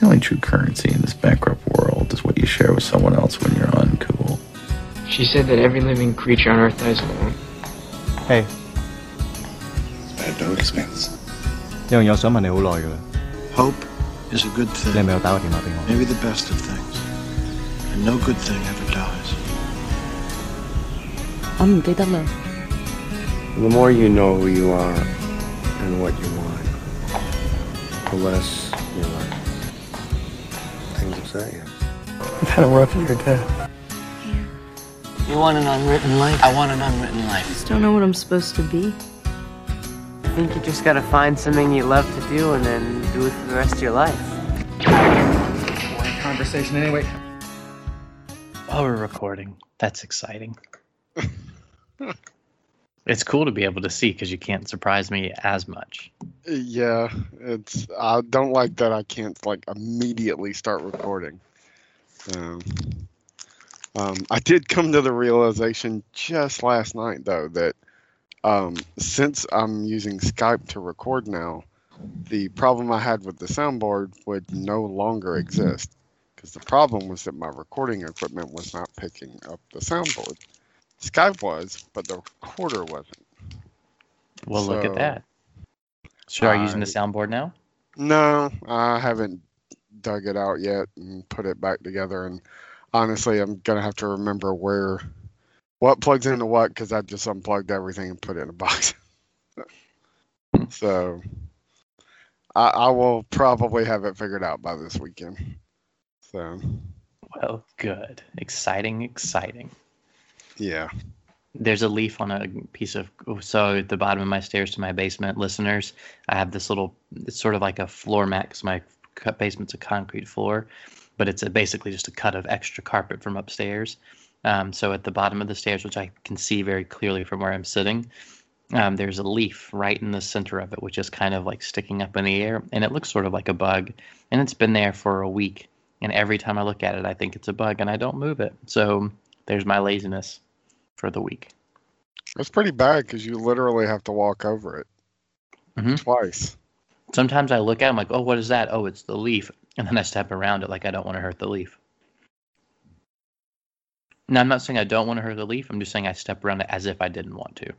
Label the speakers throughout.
Speaker 1: The only true currency in this bankrupt world is what you share with someone else when you're uncool.
Speaker 2: She said that every living creature on Earth dies alone.
Speaker 3: Hey，
Speaker 4: At no expense.
Speaker 3: 有样嘢我想问你好耐㗎啦，
Speaker 4: Hope is a good
Speaker 3: 你系
Speaker 4: thing.
Speaker 3: 咪有打个电话俾我？
Speaker 4: Maybe the best of things. And no good thing ever dies.
Speaker 5: 我唔记得啦。
Speaker 6: The more you know who you are and what you want, the less you let things you.
Speaker 7: I've had a rough year, Dad.
Speaker 8: You want an unwritten life? I want an unwritten life.
Speaker 5: I Just don't know what I'm supposed to be.
Speaker 8: I think you just gotta find something you love to do and then do it for the rest of your life.
Speaker 9: conversation anyway.
Speaker 10: Oh, we're recording. That's exciting. it's cool to be able to see because you can't surprise me as much.
Speaker 11: Yeah, it's. I don't like that. I can't like immediately start recording. Um, um, I did come to the realization just last night, though, that um, since I'm using Skype to record now, the problem I had with the soundboard would no longer exist. Because the problem was that my recording equipment was not picking up the soundboard. Skype was, but the recorder wasn't.
Speaker 10: Well, look at that. So, are you using the soundboard now?
Speaker 11: No, I haven't dug it out yet and put it back together. And honestly, I'm gonna have to remember where, what plugs into what, because I just unplugged everything and put it in a box. so, I, I will probably have it figured out by this weekend. So,
Speaker 10: Well, good. Exciting, exciting.
Speaker 11: Yeah.
Speaker 10: There's a leaf on a piece of so at the bottom of my stairs to my basement listeners. I have this little. It's sort of like a floor mat because my basement's a concrete floor, but it's a, basically just a cut of extra carpet from upstairs. Um, so at the bottom of the stairs, which I can see very clearly from where I'm sitting, um, there's a leaf right in the center of it, which is kind of like sticking up in the air, and it looks sort of like a bug. And it's been there for a week, and every time I look at it, I think it's a bug, and I don't move it. So there's my laziness for the week.
Speaker 11: That's pretty bad because you literally have to walk over it
Speaker 10: Mhm.
Speaker 11: twice.
Speaker 10: Sometimes I look at it, I'm like, oh, what is that? Oh, it's the leaf. And then I step around it like I don't want to hurt the leaf. Now, I'm not saying I don't want to hurt the leaf. I'm just saying I step around it as if I didn't want to.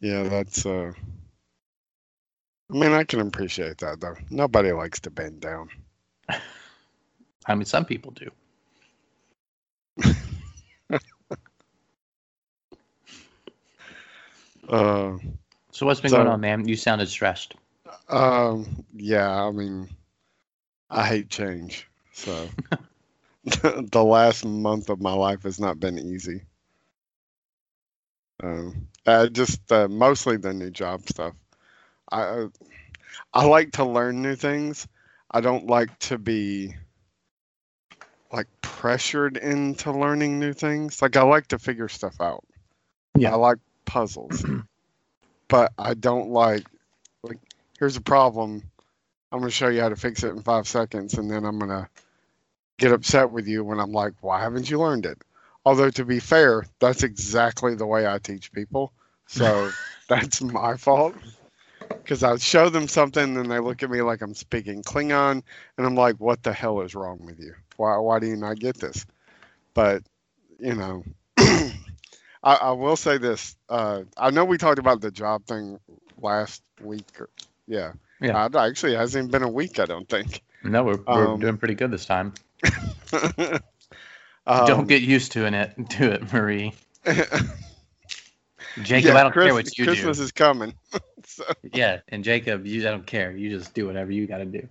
Speaker 11: Yeah, that's. uh I mean, I can appreciate that though. Nobody likes to bend down.
Speaker 10: I mean, some people do.
Speaker 11: Uh,
Speaker 10: So what's been
Speaker 11: So-
Speaker 10: going on, man? You sounded stressed.
Speaker 11: um, yeah, I mean, I hate change. So the last month of my life has not been easy. Um, uh, just uh, mostly the new job stuff. I uh, I like to learn new things. I don't like to be like pressured into learning new things. Like I like to figure stuff out.
Speaker 10: Yeah.
Speaker 11: I like puzzles. but I don't like like here's a problem. I'm going to show you how to fix it in 5 seconds and then I'm going to get upset with you when I'm like, "Why haven't you learned it?" Although to be fair, that's exactly the way I teach people. So that's my fault. Because I show them something and they look at me like I'm speaking Klingon, and I'm like, "What the hell is wrong with you? Why why do you not get this?" But you know, I will say this. Uh, I know we talked about the job thing last week. Or, yeah,
Speaker 10: Yeah.
Speaker 11: Uh, actually, it hasn't even been a week. I don't think.
Speaker 10: No, we're, we're
Speaker 11: Um,
Speaker 10: doing pretty good this time.
Speaker 11: Um,
Speaker 10: don't get used to it. To it, Marie. Jacob,
Speaker 11: yeah,
Speaker 10: I don't care what you
Speaker 11: Christmas
Speaker 10: do.
Speaker 11: Christmas is coming. so,
Speaker 10: Yeah, and Jacob, you I don't care. You just do whatever you got to do.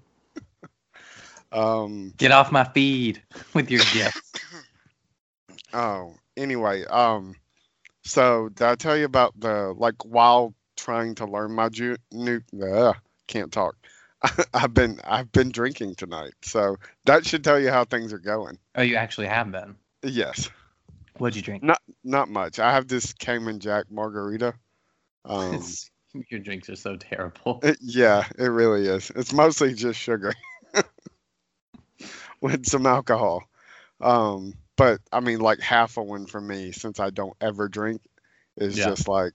Speaker 11: um,
Speaker 10: Get off my feed with your gifts.
Speaker 11: Oh, anyway, um, so did I tell you about the like while trying to learn my ju- new? Uh, can't talk. I've been I've been drinking tonight, so that should tell you how things are going.
Speaker 10: Oh, you actually have been.
Speaker 11: Yes,
Speaker 10: What'd you drink?
Speaker 11: not not much. I have this Cayman Jack margarita. Um,
Speaker 10: your drinks are so terrible.
Speaker 11: it- yeah, it really is. It's mostly just sugar with some alcohol. Um, but I mean, like half a one for me since I don't ever drink is
Speaker 10: Yeah.
Speaker 11: just like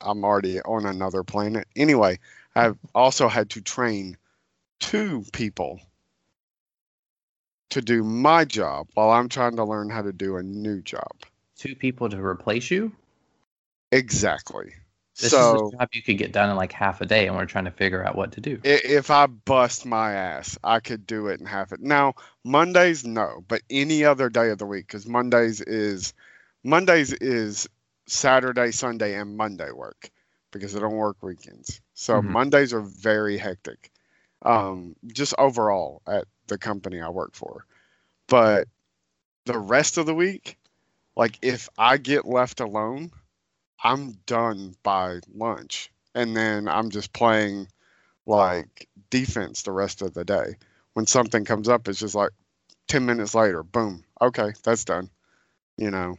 Speaker 11: I'm already on another planet. Anyway, I've also had to train two people to do my job while I'm trying to learn how to do a new job.
Speaker 10: Two people to replace you.
Speaker 11: Exactly.
Speaker 10: This
Speaker 11: so
Speaker 10: is a job you could get done in like half a day, and we're trying to figure out what to do.
Speaker 11: if I bust my ass, I could do it in half it. Now, Mondays, no, but any other day of the week, because Mondays is Mondays is Saturday, Sunday, and Monday work because I don't work weekends. So
Speaker 10: Mhm.
Speaker 11: Mondays are very hectic, um, just overall at the company I work for. But the rest of the week, like if I get left alone, I'm done by lunch, and then I'm just playing like defense the rest of the day. When something comes up, it's just like 10 minutes later, boom, okay, that's done. You know,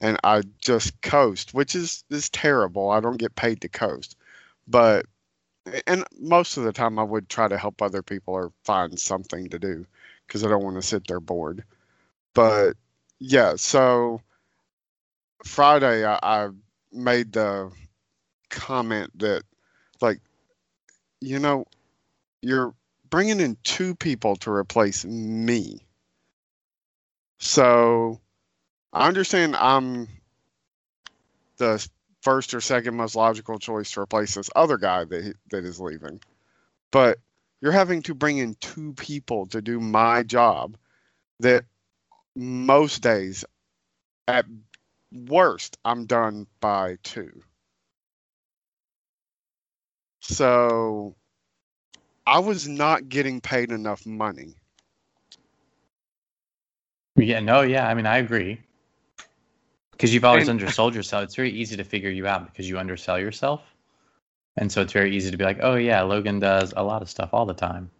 Speaker 11: and I just coast, which is is terrible. I don't get paid to coast, but and most of the time I would try to help other people or find something to do because I don't want to sit there bored. But yeah, so Friday I, I made the comment that like you know you're bringing in two people to replace me. So I understand I'm the first or second most logical choice to replace this other guy that that is leaving, but you're having to bring in two people to do my job that most days at worst I'm done by two. So I was not getting paid enough money.
Speaker 10: Yeah, no, yeah. I mean, I agree. Because you've always
Speaker 11: And-
Speaker 10: undersold yourself. It's very easy to figure you out because you undersell yourself. And so it's very easy to be like, oh, yeah, Logan does a lot of stuff all the time.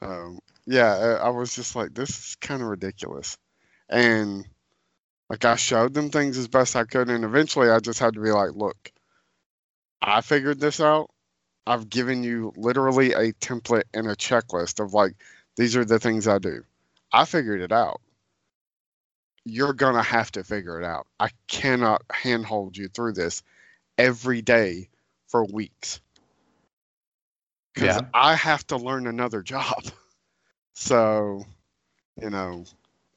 Speaker 11: So yeah, I I was just like, this is kind of ridiculous. And like I showed them things as best I could, and eventually I just had to be like, look, I figured this out. I've given you literally a template and a checklist of like, these are the things I do. I figured it out. You're gonna have to figure it out. I cannot handhold you through this every day for weeks. Because
Speaker 10: Yeah.
Speaker 11: I have to learn another job. So, you know,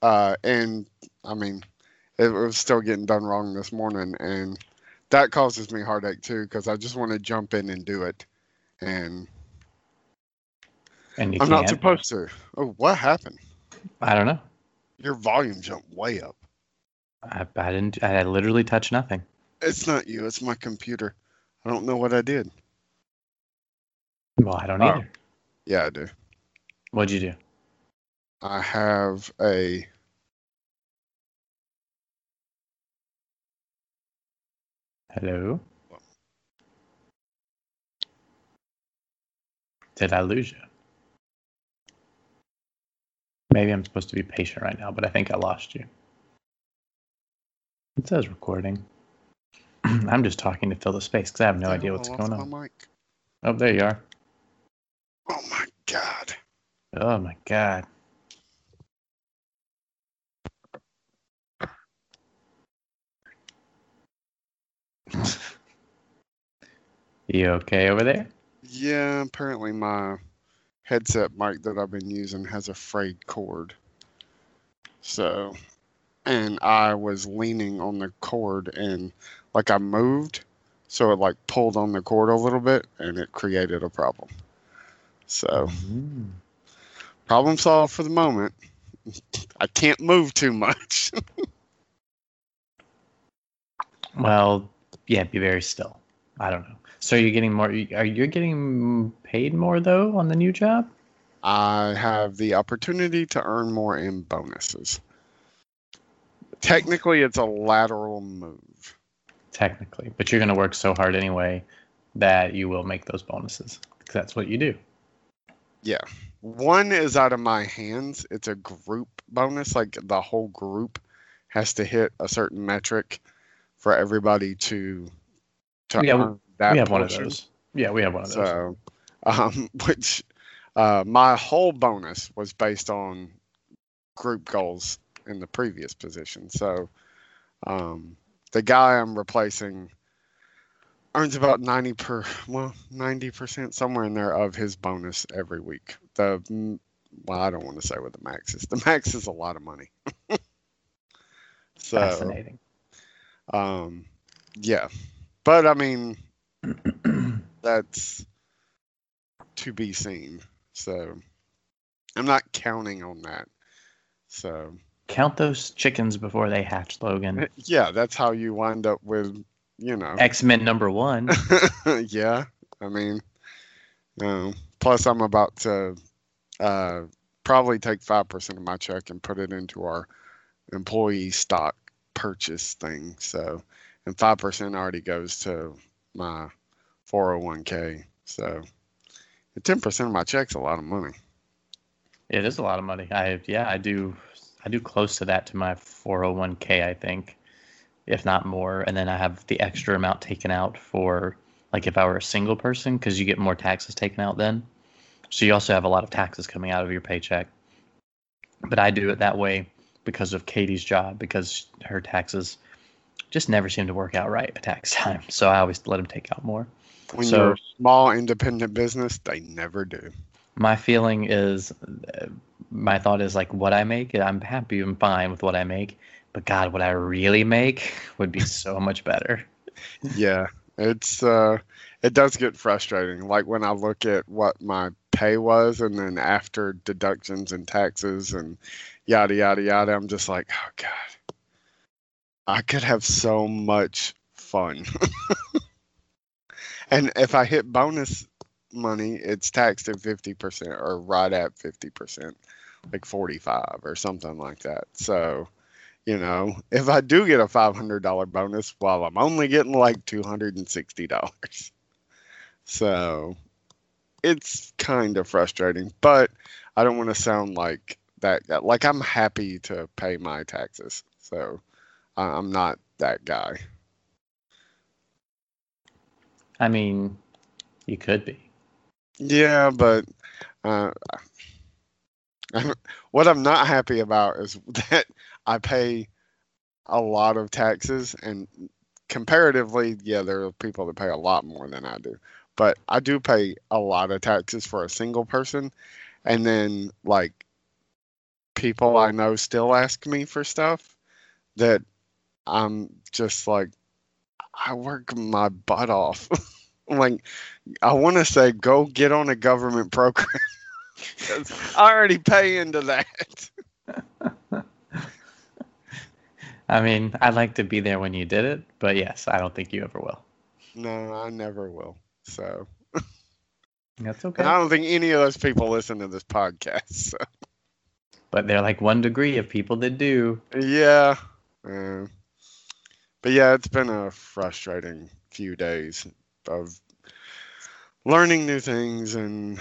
Speaker 11: uh, and I mean, it was still getting done wrong this morning, and that causes me heartache too because I just want to jump in and do it, and
Speaker 10: And
Speaker 11: I'm
Speaker 10: can't.
Speaker 11: not supposed to. Oh, what happened?
Speaker 10: I don't know.
Speaker 11: Your volume jumped way up.
Speaker 10: I, I didn't. I literally touched nothing.
Speaker 11: It's not you. It's my computer. I don't know what I did.
Speaker 10: Well, I don't
Speaker 11: Oh.
Speaker 10: either.
Speaker 11: Yeah, I do.
Speaker 10: What'd you do?
Speaker 11: I have a.
Speaker 10: Hello? Did I lose you? Maybe I'm supposed to be patient right now, but I think I lost you. It says recording. I'm just talking to fill the space because I have no idea what's
Speaker 11: I
Speaker 10: going on.
Speaker 11: Mic.
Speaker 10: Oh, there you are.
Speaker 11: Oh my god.
Speaker 10: Oh my god. you okay over there?
Speaker 11: Yeah, apparently my headset mic that I've been using has a frayed cord. So, and I was leaning on the cord and like I moved, so it like pulled on the cord a little bit and it created a problem. So,
Speaker 10: Mm.
Speaker 11: problem solved for the moment. I can't move too much.
Speaker 10: Well, yeah, be very still. I don't know. So you're getting more? Are you getting paid more though on the new job?
Speaker 11: I have the opportunity to earn more in bonuses. Technically, it's a lateral move.
Speaker 10: Technically, but you're going to work so hard anyway that you will make those bonuses. 'Cause that's what you do.
Speaker 11: Yeah. One is out of my hands. It's a group bonus. Like the whole group has to hit a certain metric for everybody to to
Speaker 10: Yeah,
Speaker 11: earn that
Speaker 10: we have one of those. Yeah, we have one of those.
Speaker 11: So, um, which uh, my whole bonus was based on group goals in the previous position. So, um, the guy I'm replacing earns about 90 per well 90% somewhere in there of his bonus every week the well, I don't want to say what the max is. The max is a lot of money. so,
Speaker 10: Fascinating.
Speaker 11: Um, yeah, but I mean, that's to be seen. So, I'm not counting on that. So,
Speaker 10: Count those chickens before they hatch, Logan.
Speaker 11: yeah, that's how you wind up with, you know,
Speaker 10: X Men number one.
Speaker 11: yeah, I mean, um, plus I'm about to uh, probably take five percent of my check and put it into our employee stock purchase thing. So, and five percent already goes to my 401k. So, ten percent of my check's a lot of money.
Speaker 10: It is a lot of money. I yeah, I do I do close to that to my 401k, I think, if not more. And then I have the extra amount taken out for like if I were a single person because you get more taxes taken out then. So you also have a lot of taxes coming out of your paycheck. But I do it that way because of Katie's job because her taxes just never seem to work out right at tax time. So I always let them take out more.
Speaker 11: When
Speaker 10: So-
Speaker 11: you're a small independent business, they never do.
Speaker 10: my feeling is uh, my thought is like what i make i'm happy and fine with what i make but god what i really make would be so much better
Speaker 11: yeah it's uh it does get frustrating like when i look at what my pay was and then after deductions and taxes and yada yada yada i'm just like oh god. I could have so much fun. And if i hit bonus money it's taxed at 50% or right at 50% like 45 or something like that. So you know, if I do get a $500 bonus, well, I'm only getting like $260. So it's kind of frustrating, but I don't want to sound like that guy. Like, I'm happy to pay my taxes. So I'm not that guy.
Speaker 10: i mean you could be
Speaker 11: Yeah, but uh, what I'm not happy about is that I pay a lot of taxes, and comparatively, yeah, there are people that pay a lot more than I do. But I do pay a lot of taxes for a single person, and then like people I know still ask me for stuff that I'm just like, I work my butt off. like, I want to say, go get on a government program. 'Cause I already pay into that.
Speaker 10: i mean i'd like to be there when you did it but yes i don't think you ever will
Speaker 11: No, I never will. So,
Speaker 10: that's okay
Speaker 11: and I don't think any of those people listen to this podcast. So,
Speaker 10: but they're like one degree of people that do
Speaker 11: yeah. Uh, but yeah, it's been a frustrating few days of learning new things and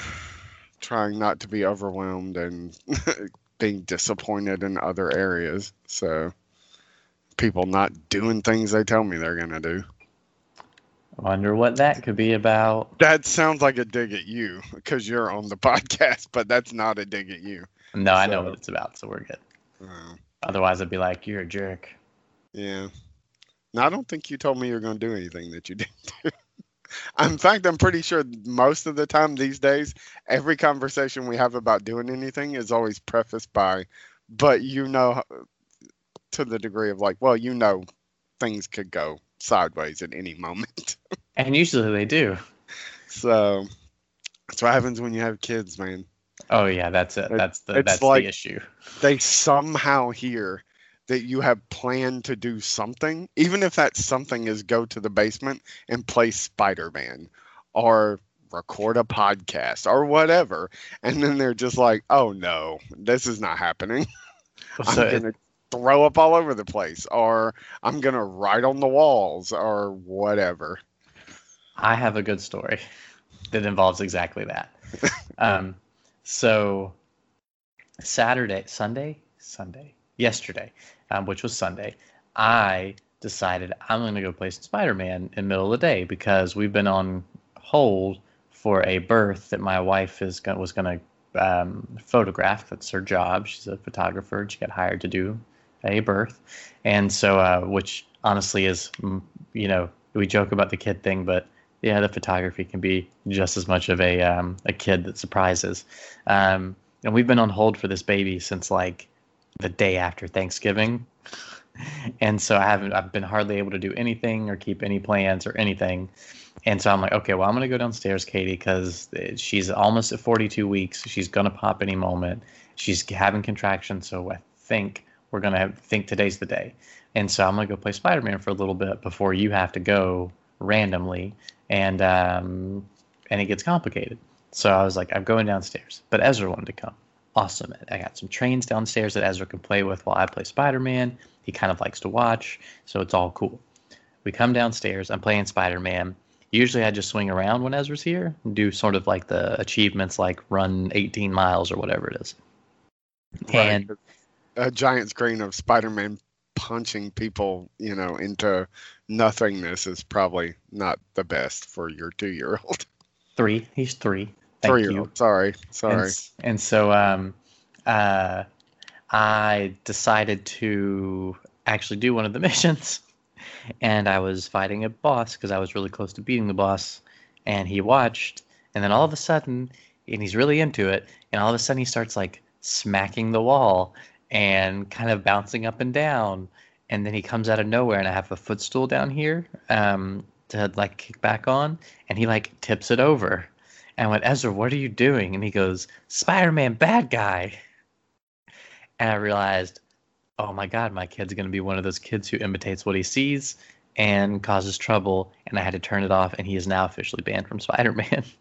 Speaker 11: trying not to be overwhelmed and being disappointed in other areas. So, people not doing things they tell me they're going to do.
Speaker 10: Wonder what that could be about
Speaker 11: That sounds like a dig at you because you're on the podcast, but that's not a dig at you.
Speaker 10: no i know what it's about so we're good
Speaker 11: Uh,
Speaker 10: otherwise i'd be like you're a jerk
Speaker 11: yeah. No, I don't think you told me you were going to do anything that you didn't do. In fact, I'm pretty sure most of the time these days, every conversation we have about doing anything is always prefaced by, but you know, to the degree of like, well, you know, things could go sideways at any moment.
Speaker 10: and usually they do
Speaker 11: so that's what happens when you have kids, man.
Speaker 10: Oh yeah, that's it.
Speaker 11: It-
Speaker 10: That's the
Speaker 11: it's
Speaker 10: that's
Speaker 11: like-
Speaker 10: the issue.
Speaker 11: they somehow hear that you have planned to do something, even if that something is go to the basement and play Spider Man or record a podcast or whatever. And then they're just like, oh no, this is not happening. I'm going to throw up all over the place or I'm going to write on the walls or whatever.
Speaker 10: I have a good story that involves exactly that. um, so Saturday, Sunday, Sunday, yesterday, um, which was Sunday, I decided I'm going to go play some Spider-Man in the middle of the day because we've been on hold for a birth that my wife is was going to um, photograph. That's her job. She's a photographer. and She got hired to do a birth, and so uh, which honestly is, mm, you know, we joke about the kid thing, but yeah, the photography can be just as much of a um, a kid that surprises. Um, and we've been on hold for this baby since like the day after Thanksgiving. And so I haven't I've been hardly able to do anything or keep any plans or anything. And so I'm like, okay, well, I'm going to go downstairs, Katie, because she's almost at 42 weeks. She's going to pop any moment. She's having contractions. So I think we're going to think today's the day. And so I'm going to go play Spider Man for a little bit before you have to go randomly. And, um, and it gets complicated. So I was like, I'm going downstairs. But Ezra wanted to come. Awesome. I got some trains downstairs that Ezra can play with while I play Spider Man. He kind of likes to watch. So it's all cool. We come downstairs. I'm playing Spider Man usually I just swing around when Ezra's here and do sort of like the achievements like run 18 miles or whatever it is.
Speaker 11: Right.
Speaker 10: And
Speaker 11: a giant screen of Spider-Man punching people, you know, into nothingness is probably not the best for your two-year-old.
Speaker 10: three, he's three. Thank
Speaker 11: Three-year-old.
Speaker 10: you.
Speaker 11: Sorry, sorry.
Speaker 10: And, and so um, uh, I decided to actually do one of the missions. And I was fighting a boss because I was really close to beating the boss. And he watched. And then all of a sudden, and he's really into it. And all of a sudden, he starts like smacking the wall and kind of bouncing up and down. And then he comes out of nowhere, and I have a footstool down here um, to like kick back on. And he like tips it over. And I went, Ezra, what are you doing? And he goes, Spider Man, bad guy. And I realized, oh my God, my kid's going to be one of those kids who imitates what he sees and causes trouble. And I had to turn it off, and he is now officially banned from Spider Man.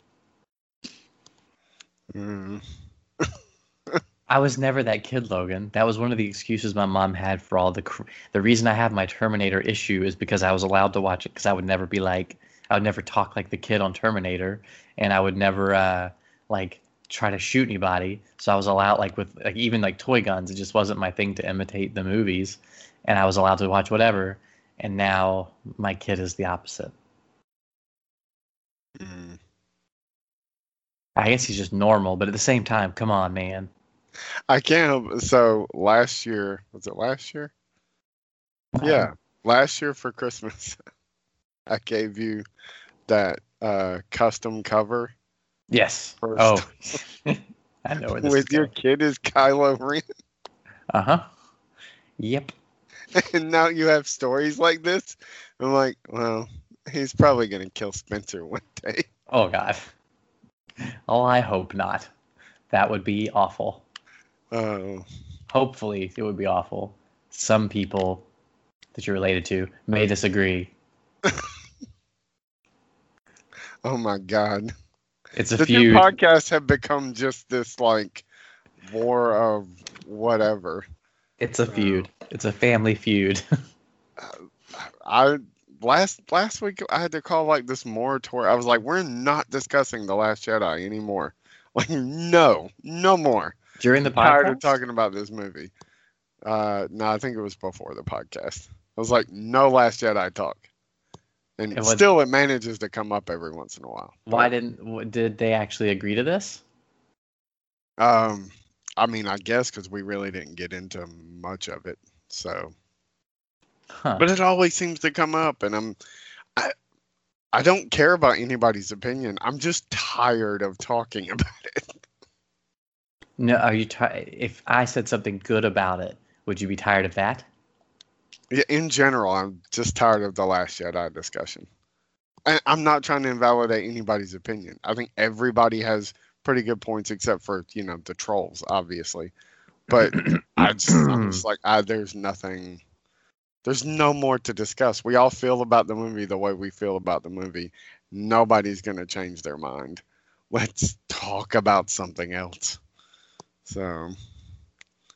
Speaker 11: Mm.
Speaker 10: I was never that kid, Logan. That was one of the excuses my mom had for all the. Cr- the reason I have my Terminator issue is because I was allowed to watch it because I would never be like, I would never talk like the kid on Terminator, and I would never uh, like try to shoot anybody. So I was allowed like with like even like toy guns. It just wasn't my thing to imitate the movies, and I was allowed to watch whatever. And now my kid is the opposite.
Speaker 11: Mm.
Speaker 10: I guess he's just normal, but at the same time, come on, man.
Speaker 11: I can't help. So last year, was it last year? Yeah, last year for Christmas, I gave you that uh, custom cover
Speaker 10: Yes.
Speaker 11: First.
Speaker 10: Oh, I know where this
Speaker 11: with your kid is Kylo Ren,
Speaker 10: Uh huh. Yep.
Speaker 11: and now you have stories like this. I'm like, well, he's probably gonna kill Spencer one day.
Speaker 10: Oh God. Oh, I hope not. That would be awful.
Speaker 11: Oh,
Speaker 10: Hopefully, it would be awful. Some people that you're related to may disagree.
Speaker 11: oh my God!
Speaker 10: It's a
Speaker 11: The
Speaker 10: feud.
Speaker 11: two podcasts have become just this like war of whatever.
Speaker 10: It's a feud. It's a family feud.
Speaker 11: I last last week I had to call like this moratorium. I was like, we're not discussing the Last Jedi anymore. Like, no, no more.
Speaker 10: During the podcast?
Speaker 11: Tired of talking about this movie. Uh, no, I think it was before the podcast. I was like, no Last Jedi talk, and
Speaker 10: And what-
Speaker 11: still it manages to come up every once in a while.
Speaker 10: Why didn't? Did they actually agree to this?
Speaker 11: Um, I mean, I guess because we really didn't get into much of it, so.
Speaker 10: Huh.
Speaker 11: But it always seems to come up, and I'm, I, I don't care about anybody's opinion. I'm just tired of talking about it.
Speaker 10: No. Are you? tired? if I said something good about it, would you be tired of that?
Speaker 11: Yeah, In general, I'm just tired of the Last Jedi discussion. And I'm not trying to invalidate anybody's opinion. I think everybody has pretty good points, except for you know the trolls, obviously. But I just, I'm just like, I, there's nothing. There's no more to discuss. We all feel about the movie the way we feel about the movie. Nobody's going to change their mind. Let's talk about something else. So,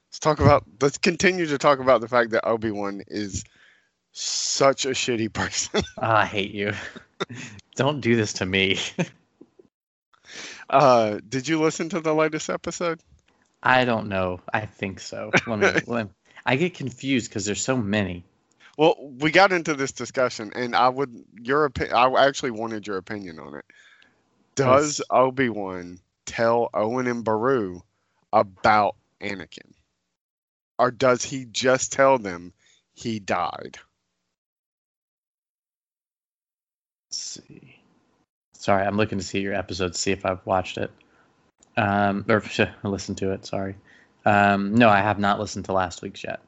Speaker 11: let's talk about, let's continue to talk about the fact that Obi Wan is such a shitty person.
Speaker 10: Ah, I hate you. Don't do this to me.
Speaker 11: Uh, did you listen to the latest episode?
Speaker 10: I don't know. I think so. Let me. let me- I get confused because there's so many.
Speaker 11: Well, we got into this discussion, and I would your opinion. I actually wanted your opinion on it. Does Obi Wan tell Owen and Beru about Anakin, or does he just tell them he died?
Speaker 10: Let's see. Sorry, I'm looking to see your episode see if I've watched it. Um, or listened to it. Sorry. Um, no, I have not listened to last week's yet.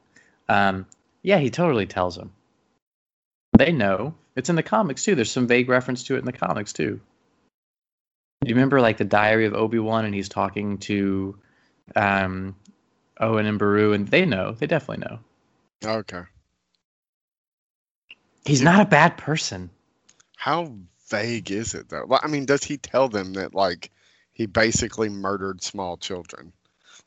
Speaker 10: Um, yeah, he totally tells them. They know. It's in the comics too. There's some vague reference to it in the comics too. Do you remember like the Diary of Obi Wan, and he's talking to um, Owen and Beru, and they know. They definitely know.
Speaker 11: Okay.
Speaker 10: He's not a bad person.
Speaker 11: How vague is it though? Well, I mean, does he tell them that like he basically murdered small children?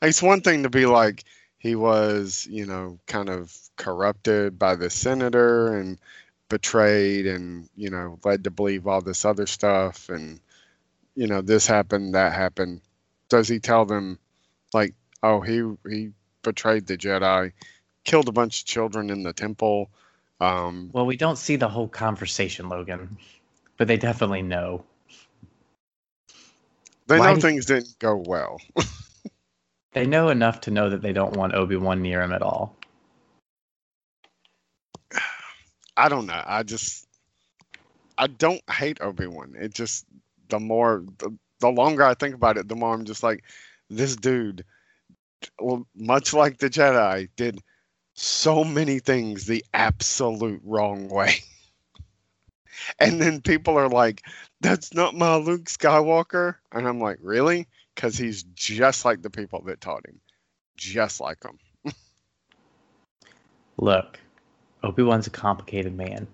Speaker 11: Like, it's one thing to be like he was, you know, kind of corrupted by the senator and betrayed and you know led to believe all this other stuff and you know this happened that happened does he tell them like oh he he betrayed the jedi killed a bunch of children in the temple um
Speaker 10: Well, we don't see the whole conversation, Logan, but they definitely know.
Speaker 11: they
Speaker 10: Why
Speaker 11: know things didn't go well
Speaker 10: They know enough to know that they don't want Obi Wan near him at all.
Speaker 11: i don't know i just i don't hate obi-wan it just the more the, the longer i think about it the more i'm just like this dude well much like the jedi did so many things the absolute wrong way and then people are like that's not my luke skywalker and i'm like really because he's just like the people that taught him just like them
Speaker 10: Look, Obi Wan's a complicated man.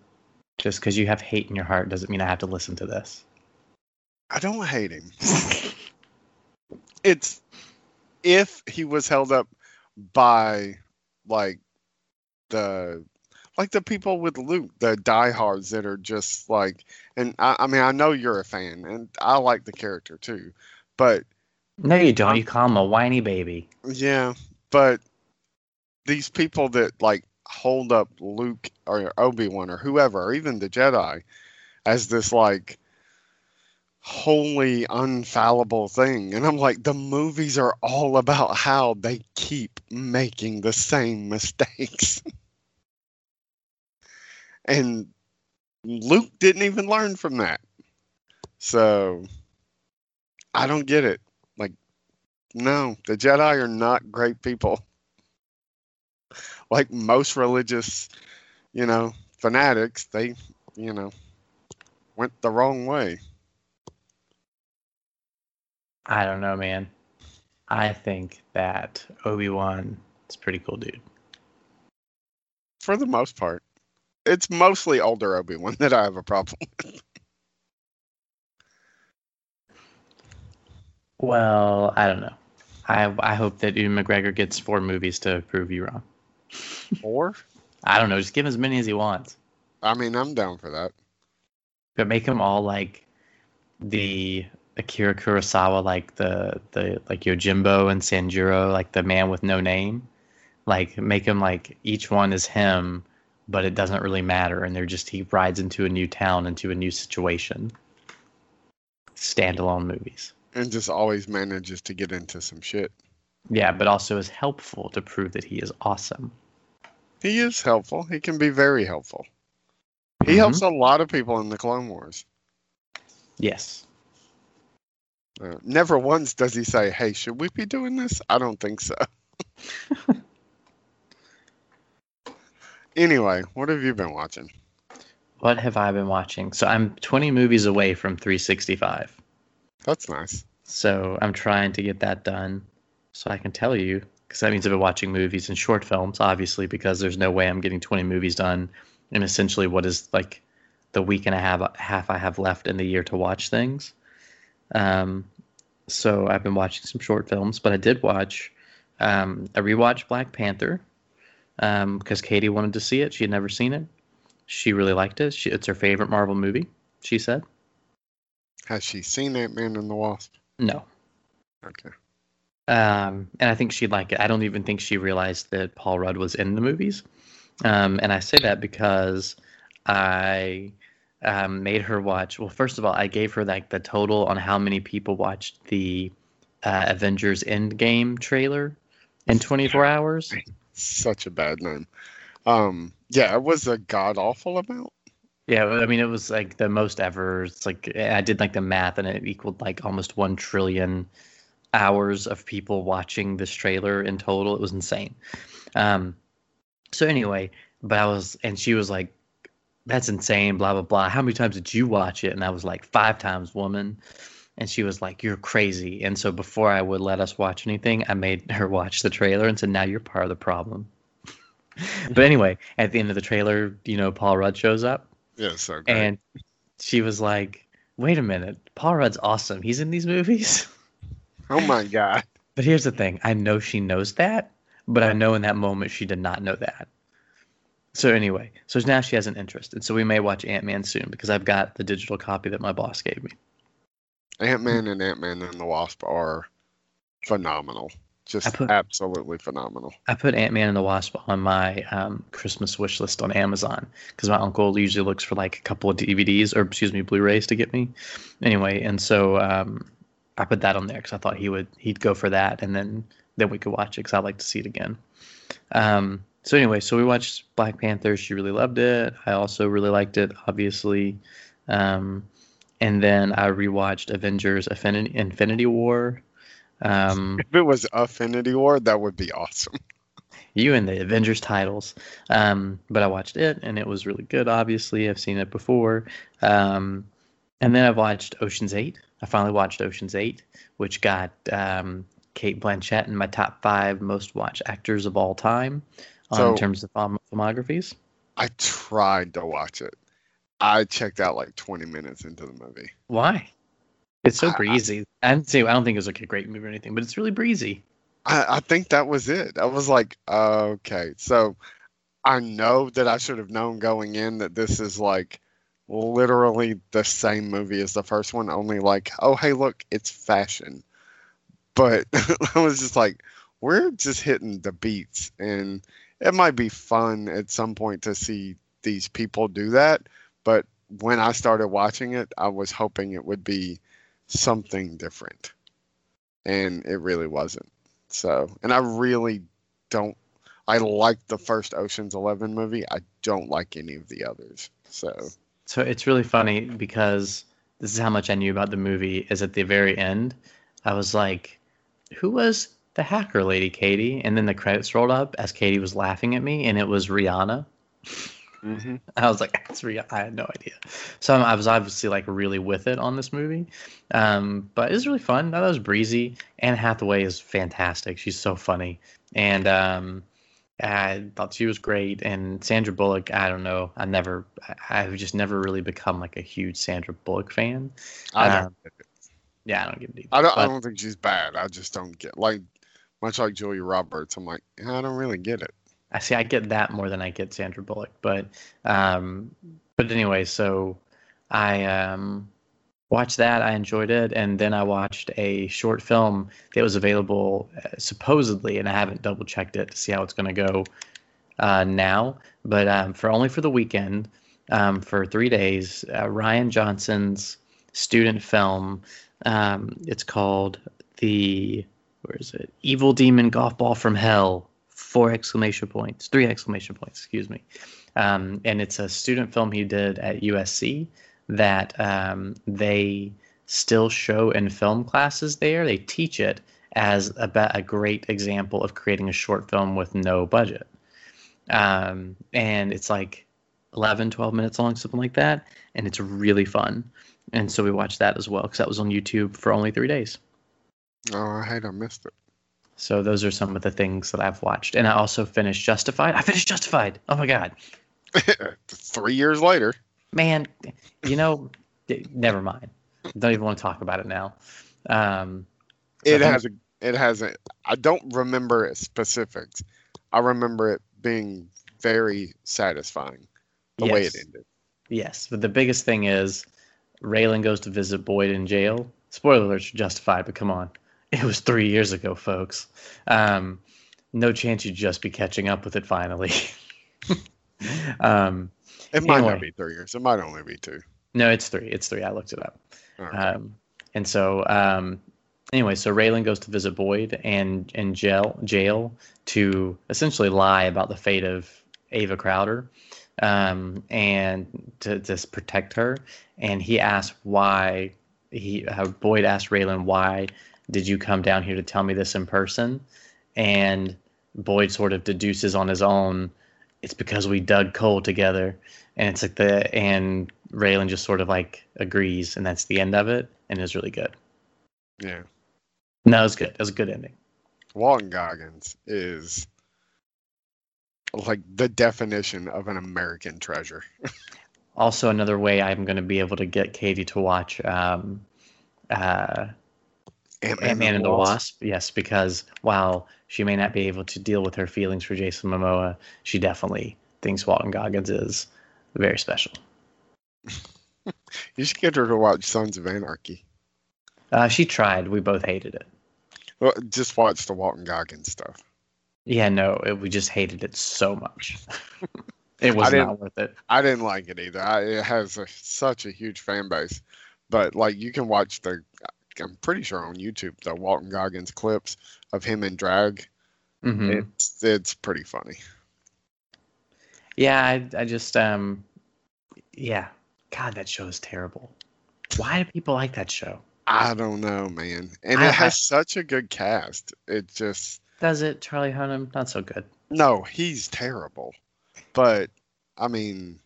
Speaker 10: Just because you have hate in your heart doesn't mean I have to listen to this.
Speaker 11: I don't hate him. it's if he was held up by like the like the people with Luke, the diehards that are just like and I, I mean I know you're a fan and I like the character too. But
Speaker 10: No, you don't. You call him a whiny baby.
Speaker 11: yeah, but these people that like hold up Luke or Obi-Wan or whoever, or even the Jedi as this like wholly unfallible thing. And I'm like, the movies are all about how they keep making the same mistakes. and Luke didn't even learn from that. So I don't get it. Like, no, the Jedi are not great people. Like most religious, you know, fanatics, they, you know, went the wrong way.
Speaker 10: I don't know, man. I think that Obi Wan is a pretty cool dude.
Speaker 11: For the most part. It's mostly older Obi Wan that I have a problem with.
Speaker 10: Well, I don't know. I I hope that Ewan McGregor gets four movies to prove you wrong.
Speaker 11: Or,
Speaker 10: I don't know. Just give him as many as he wants,
Speaker 11: I mean, I'm down for that.
Speaker 10: but make them all like the Akira Kurosawa, like the the like Yojimbo and Sanjuro, like the man with no name. Like make him like each one is him, but it doesn't really matter, and they're just he rides into a new town, into a new situation. Standalone movies.
Speaker 11: And just always manages to get into some shit.
Speaker 10: Yeah, but also is helpful to prove that he is awesome.
Speaker 11: He is helpful. He can be very helpful. He
Speaker 10: Mhm.
Speaker 11: helps a lot of people in the Clone Wars.
Speaker 10: Yes.
Speaker 11: Uh, never once does he say, "Hey, should we be doing this?" I don't think so. anyway, what have you been watching?
Speaker 10: What have I been watching? So I'm 20 movies away from 365.
Speaker 11: That's nice.
Speaker 10: So I'm trying to get that done so I can tell you because that means I've been watching movies and short films, obviously, because there's no way I'm getting 20 movies done in essentially what is like the week and a half half I have left in the year to watch things. Um, so I've been watching some short films, but I did watch um, I rewatched Black Panther um, because Katie wanted to see it. She had never seen it. She really liked it. She, it's her favorite Marvel movie. She said
Speaker 11: Has she seen Ant Man and the Wasp?
Speaker 10: no.
Speaker 11: Okay.
Speaker 10: Um, and I think she'd like it. I don't even think she realized that Paul Rudd was in the movies. Um, and I say that because I um, made her watch. Well, first of all, I gave her like the total on how many people watched the uh, Avengers Endgame trailer in 24 hours.
Speaker 11: Such a bad name. Um, yeah, it was a god awful amount.
Speaker 10: Yeah, I mean, it was like the most ever. It's like I did like the math, and it equaled like almost one trillion hours of people watching this trailer in total. It was insane. Um, so anyway, but I was, and she was like, "That's insane." Blah blah blah. How many times did you watch it? And I was like, five times, woman. And she was like, "You're crazy." And so before I would let us watch anything, I made her watch the trailer and said, "Now you're part of the problem." but anyway, at the end of the trailer, you know, Paul Rudd shows up,
Speaker 11: Yeah, so great.
Speaker 10: and she was like, "Wait a minute, Paul Rudd's awesome. He's in these movies."
Speaker 11: oh my god.
Speaker 10: But here's the thing: I know she knows that, but I know in that moment she did not know that. So anyway, so now she has an interest, and so we may watch Ant Man soon because I've got the digital copy that my boss gave me.
Speaker 11: Ant Man and Ant Man and the Wasp are phenomenal. Just
Speaker 10: put-
Speaker 11: absolutely phenomenal.
Speaker 10: I put Ant Man and the Wasp on my um, Christmas wish list on Amazon because my uncle usually looks for like a couple of DVDs or excuse me Blu-rays to get me. Anyway, and so um, I put that on there because I thought he would he'd go for that, and then then we could watch it because I'd like to see it again. Um, so anyway, so we watched Black Panther. She really loved it. I also really liked it, obviously. Um, and then I rewatched Avengers: Infinity, Infinity War. Um,
Speaker 11: If it was Affinity War, that would be awesome.
Speaker 10: you and the Avengers titles. Um, but I watched it and it was really good. Obviously, I've seen it before. Um, and then I've watched Ocean's Eight. I finally watched Ocean's Eight, which got um, Cate Blanchett in my top five most watched actors of all time
Speaker 11: So-
Speaker 10: in terms of film- filmographies.
Speaker 11: I tried to watch it. I checked out like 20 minutes into the movie.
Speaker 10: Why? It's so
Speaker 11: I-
Speaker 10: breezy. I didn't say I don't think it was like a great movie or anything, but it's really breezy.
Speaker 11: I, I think that was it. I was like, okay. So I know that I should have known going in that this is like literally the same movie as the first one, only like, oh, hey, look, it's fashion. But I was just like, we're just hitting the beats. And it might be fun at some point to see these people do that. But when I started watching it, I was hoping it would be something different. And it really wasn't. So, and I really don't. I like the first Ocean's Eleven movie. I don't like any of the others. So,
Speaker 10: So it's really funny because this is how much I knew about the movie. Is at the very end, I was like, "Who was the hacker lady, Katie?" And then the credits rolled up as Katie was laughing at me, and it was Rihanna.
Speaker 11: mhm.
Speaker 10: I was like, "That's Rihanna." I had no idea. So I was obviously like really with it on this movie, um, but it was really fun. That was breezy. Anne Hathaway is fantastic. She's so funny, and um, I thought she was great. And Sandra Bullock, I don't know. I never, I've just never really become like a huge Sandra Bullock fan.
Speaker 11: I don't.
Speaker 10: Um, Yeah, I don't get it either.
Speaker 11: I don't. I don't think she's bad. I just don't get like much like Julia Roberts. I'm like, I don't really get it.
Speaker 10: I see. I get that more than I get Sandra Bullock, but um, but anyway, so I um watched that. I enjoyed it, and then I watched a short film that was available uh, supposedly, and I haven't double checked it to see how it's going to go uh, now, but um, for only for the weekend, um, for three days, uh, Rian Johnson's student film. Um, it's called the where is it? Evil Demon Golf Ball from Hell. Four exclamation points, three exclamation points, excuse me. Um, and it's a student film he did at USC that um, they still show in film classes there. They teach it as a, a great example of creating a short film with no budget. Um, and it's like 11, 12 minutes long, something like that. And it's really fun. And so we watched that as well because that was on YouTube for only three days.
Speaker 11: Oh, I hate I missed it.
Speaker 10: So those are some of the things that I've watched. And I also finished Justified. I finished Justified. Oh my God.
Speaker 11: Three years later.
Speaker 10: Man, you know, never mind. Don't even want to talk about it now. Um,
Speaker 11: It has a. It has a. I don't remember specifics. I remember it being very satisfying. The way it ended.
Speaker 10: Yes, but the biggest thing is Raylan goes to visit Boyd in jail. Spoiler alert, Justified, but come on. It was three years ago, folks. Um, no chance you'd just be catching up with it finally. um,
Speaker 11: It might
Speaker 10: Anyway.
Speaker 11: not be three years. It might only be two.
Speaker 10: no, it's three. It's three. I looked it up.
Speaker 11: Right.
Speaker 10: Um, and so, um, anyway, so Raylan goes to visit Boyd and and jail, jail to essentially lie about the fate of Ava Crowder, um, and to just protect her. And he asks why he uh, Boyd asked Raylan why Did you come down here to tell me this in person? And Boyd sort of deduces on his own, it's because we dug coal together. And it's like the, and Raylan just sort of like agrees, and that's the end of it. And it's really good.
Speaker 11: Yeah.
Speaker 10: No, it was good. It was a good ending.
Speaker 11: Walton Goggins is like the definition of an American treasure.
Speaker 10: Also, another way I'm going to be able to get Katie to watch um, uh, Ant Man and the Wasp. Yes, because while she may not be able to deal with her feelings for Jason Momoa, she definitely thinks Walton Goggins is very special.
Speaker 11: You should get her to watch Sons of Anarchy.
Speaker 10: Uh, she tried. We both hated it.
Speaker 11: Well, just watch the Walton Goggins stuff.
Speaker 10: Yeah, no, it, we just hated it so much. it was not worth it.
Speaker 11: I didn't like it either. I, it has a, such a huge fan base, but like you can watch the. I'm pretty sure on YouTube the Walton Goggins clips of him in drag.
Speaker 10: hmm
Speaker 11: It's it's pretty funny.
Speaker 10: Yeah, I, I just, um, yeah. God, that show is terrible. Why do people like that show?
Speaker 11: I don't know, man, and
Speaker 10: I-
Speaker 11: it has such a good cast. It just
Speaker 10: Does it? Charlie Hunnam, not so good.
Speaker 11: no, he's terrible, but I mean,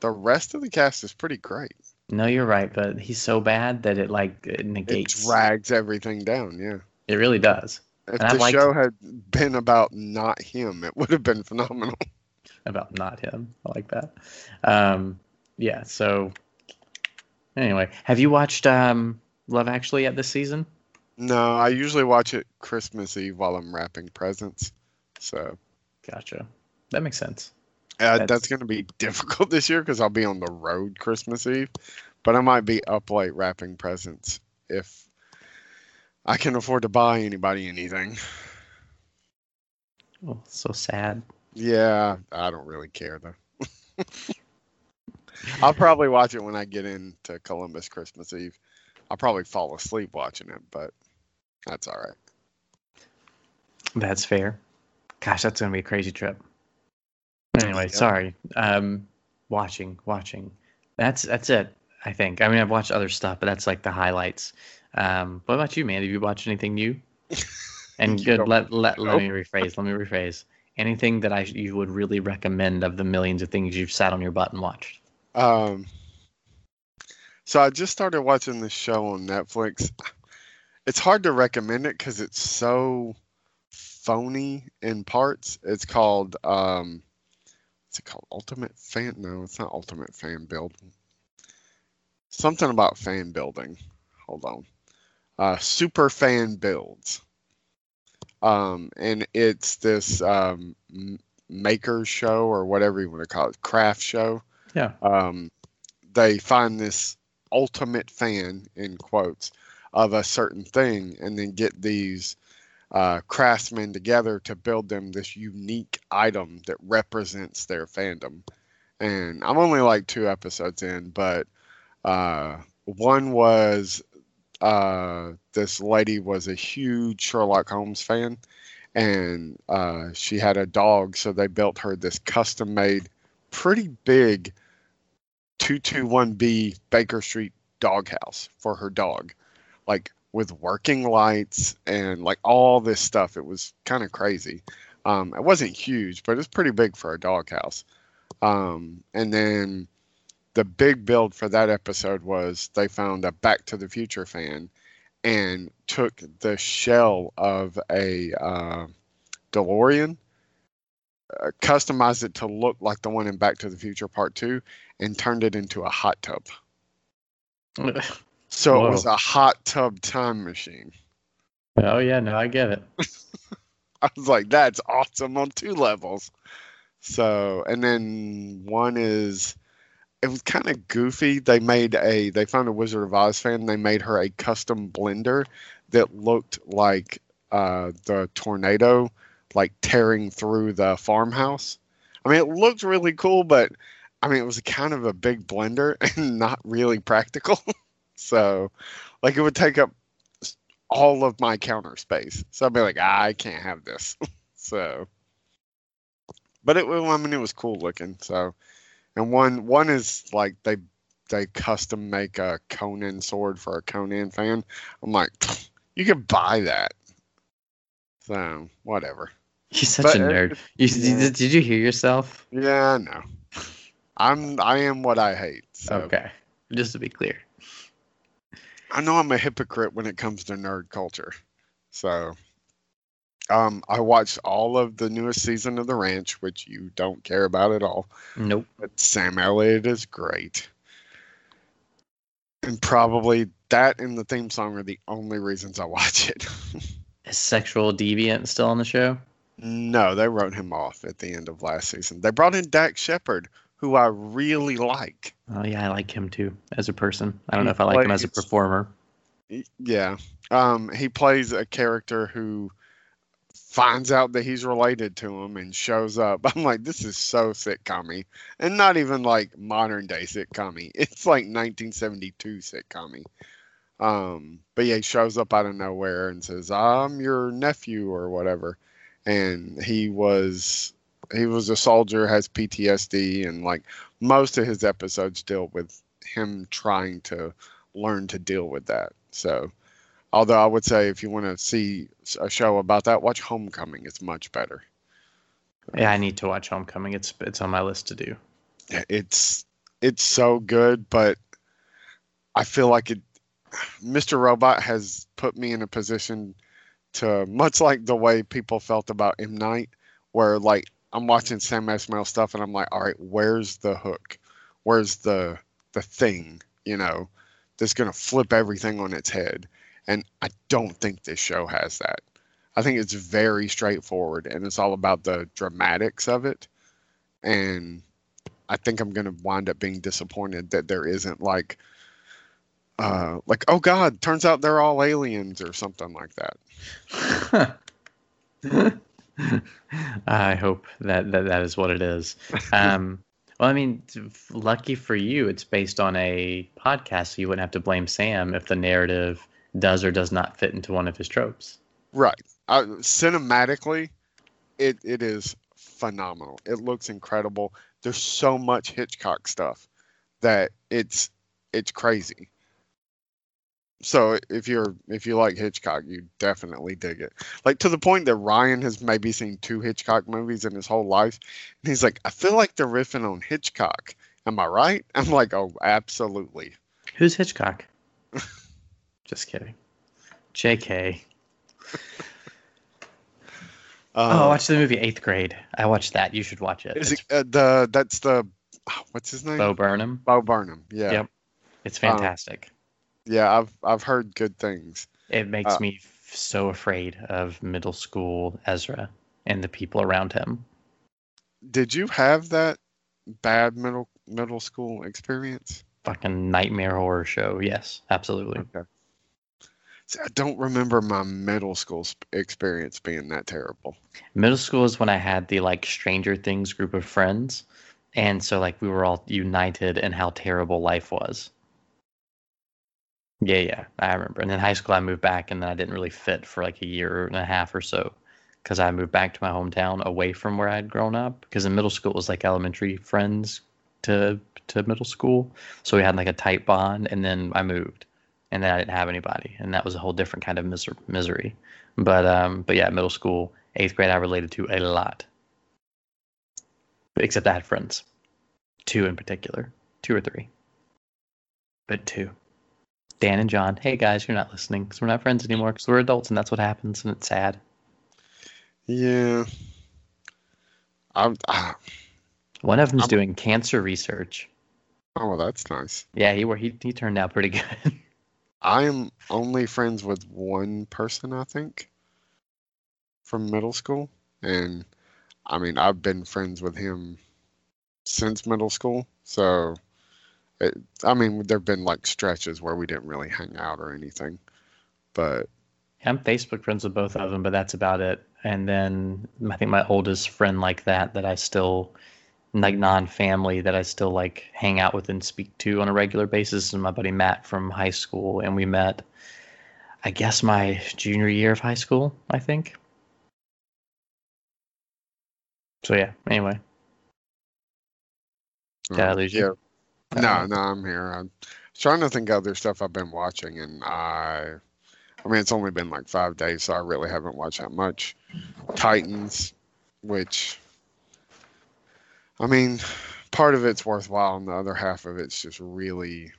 Speaker 11: the rest of the cast is pretty great.
Speaker 10: No, you're right, but he's so bad that it like it negates.
Speaker 11: It drags everything down. Yeah.
Speaker 10: It really does.
Speaker 11: If
Speaker 10: And
Speaker 11: the show had been about not him, it would have been phenomenal.
Speaker 10: About not him. I like that. Um, yeah. So anyway, have you watched um, Love Actually yet this season?
Speaker 11: No, I usually watch it Christmas Eve while I'm wrapping presents. So
Speaker 10: Gotcha. That makes sense.
Speaker 11: Uh,
Speaker 10: That's-
Speaker 11: that's going to be difficult this year because I'll be on the road Christmas Eve. But I might be up late wrapping presents if I can afford to buy anybody anything.
Speaker 10: Oh, so sad.
Speaker 11: Yeah, I don't really care though. I'll probably watch it when I get into Columbus Christmas Eve. I'll probably fall asleep watching it, but that's all right.
Speaker 10: That's fair. Gosh, that's gonna be a crazy trip. Anyway,
Speaker 11: Yeah.
Speaker 10: sorry. Um, watching, watching. That's that's it. I think. I mean, I've watched other stuff, but that's like the highlights. Um, what about you, man? Have you watched anything new? And good. Let let let me rephrase. Let me rephrase. Anything that I you would really recommend of the millions of things you've sat on your butt and watched?
Speaker 11: Um, so I just started watching this show on Netflix. It's hard to recommend it because it's so phony in parts. It's called um, what's it called? Ultimate Fan? No, it's not Ultimate Fan Build. Something about fan building. Hold on. Uh, Super Fan Builds. Um, and it's this um, maker show or whatever you want to call it, craft show
Speaker 10: Yeah.
Speaker 11: um, they find this ultimate fan in quotes of a certain thing and then get these uh, craftsmen together to build them this unique item that represents their fandom. And i'm only like two episodes in but uh, one was uh, this lady was a huge sherlock holmes fan and uh, she had a dog so they built her this custom made pretty big 221B Baker Street doghouse for her dog, like with working lights and like all this stuff. It was kind of crazy. Um, it wasn't huge, but it's pretty big for a doghouse. Um, and then the big build for that episode was they found a Back to the Future fan and took the shell of a uh, DeLorean, uh, customized it to look like the one in Back to the Future Part 2, and turned it into a hot tub. So it was a hot tub time machine.
Speaker 10: oh yeah, no, I get it.
Speaker 11: I was like, that's awesome on two levels. So, and then one is, it was kind of goofy. They made a, they found a Wizard of Oz fan. They made her a custom blender that looked like uh, the tornado, like tearing through the farmhouse. I mean, it looked really cool, but I mean, it was kind of a big blender and not really practical. so, like, it would take up all of my counter space. So I'd be like, ah, I can't have this. so, but it, well, I mean, it was cool looking. So, and one one is like they they custom make a Conan sword for a Conan fan. I'm like, You could buy that. So whatever.
Speaker 10: You're such
Speaker 11: But,
Speaker 10: a nerd. You,
Speaker 11: yeah.
Speaker 10: did, did you hear yourself?
Speaker 11: Yeah, no. I'm I am what I hate. So
Speaker 10: Okay, just to be clear.
Speaker 11: I know I'm a hypocrite when it comes to nerd culture. So um I watched all of the newest season of The Ranch, which you don't care about at all.
Speaker 10: Nope.
Speaker 11: But Sam Elliott is great. And probably that and the theme song are the only reasons I watch it.
Speaker 10: Is sexual deviant still on the show?
Speaker 11: no, they wrote him off at the end of last season. They brought in Dax Shepard, who I really like.
Speaker 10: Oh yeah, I like him too as a person. I don't
Speaker 11: He
Speaker 10: know if I like him as a performer.
Speaker 11: Yeah. Um, he plays a character who finds out that he's related to him and shows up. I'm like, this is so sitcom And not even like modern day sitcom It's like 1972 sitcom Um, but yeah, he shows up out of nowhere and says, I'm your nephew or whatever. And he was he was a soldier, has PTSD, and like most of his episodes deal with him trying to learn to deal with that. So, although I would say if you want to see a show about that, watch Homecoming. It's much better.
Speaker 10: Yeah, I need to watch Homecoming. It's it's on my list to do.
Speaker 11: It's it's so good, but I feel like it. Mr. Robot has put me in a position to much like the way people felt about M Night, where like I'm watching Sam Esmail stuff and I'm like, all right, where's the hook? Where's the the thing? You know, that's gonna flip everything on its head. And I don't think this show has that. I think it's very straightforward and it's all about the dramatics of it. And I think I'm gonna wind up being disappointed that there isn't like uh like oh god, turns out they're all aliens or something like that.
Speaker 10: I hope that, that that is what it is. Um, well, I mean, lucky for you, it's based on a podcast, so you wouldn't have to blame Sam if the narrative does or does not fit into one of his tropes.
Speaker 11: Right. Uh, cinematically, it it is phenomenal. It looks incredible. There's so much Hitchcock stuff that it's it's crazy. So if you're if you like Hitchcock, you definitely dig it. Like to the point that Ryan has maybe seen two Hitchcock movies in his whole life, and he's like, I feel like they're riffing on Hitchcock. Am I right? I'm like, oh, absolutely.
Speaker 10: Who's Hitchcock? Just kidding. JK. oh, I
Speaker 11: Uh,
Speaker 10: watched the movie Eighth Grade. I watched that. You should watch it.
Speaker 11: is
Speaker 10: It's
Speaker 11: it uh, the that's the what's his name?
Speaker 10: Bo Burnham.
Speaker 11: Bo Burnham. Yeah.
Speaker 10: Yep. It's
Speaker 11: Um,
Speaker 10: fantastic.
Speaker 11: Yeah, I've I've heard good things.
Speaker 10: It makes
Speaker 11: Uh,
Speaker 10: me f- so afraid of middle school Ezra and the people around him.
Speaker 11: Did you have that bad middle middle school experience?
Speaker 10: Fucking nightmare horror show. Yes, absolutely.
Speaker 11: Okay. See, I don't remember my middle school sp- experience being that terrible.
Speaker 10: Middle school is when I had the like Stranger Things group of friends. And so like we were all united in how terrible life was. Yeah, yeah, I remember. And then high school I moved back and then I didn't really fit for like a year and a half or so because I moved back to my hometown away from where I'd grown up because in middle school it was like elementary friends to to middle school. So we had like a tight bond and then I moved and then I didn't have anybody and that was a whole different kind of miser- misery. But um but yeah, middle school, 8th grade I related to a lot. Except I had friends. Two in particular. Two or three. But two. Dan and John, hey guys, you're not listening because we're not friends anymore because we're adults and that's what happens and it's sad.
Speaker 11: Yeah. I'm, ah,
Speaker 10: One of them's
Speaker 11: I'm-
Speaker 10: doing cancer research.
Speaker 11: oh, well, that's nice.
Speaker 10: Yeah, he he he turned out pretty good.
Speaker 11: I am only friends with one person, I think, from middle school, and I mean I've been friends with him since middle school. So, it, I mean, there've been like stretches where we didn't really hang out or anything, but
Speaker 10: I'm Facebook friends with both of them, but that's about it. And then I think my oldest friend like that that I still like non-family that I still like hang out with and speak to on a regular basis is my buddy Matt from high school, and we met, I guess, my junior year of high school. I think. So yeah. Anyway, Did I
Speaker 11: um,
Speaker 10: lose you?
Speaker 11: No, no, I'm here. I'm trying to think of other stuff I've been watching, and I I mean, it's only been like five days, so I really haven't watched that much. Titans, which, I mean, part of it's worthwhile, and the other half of it's just really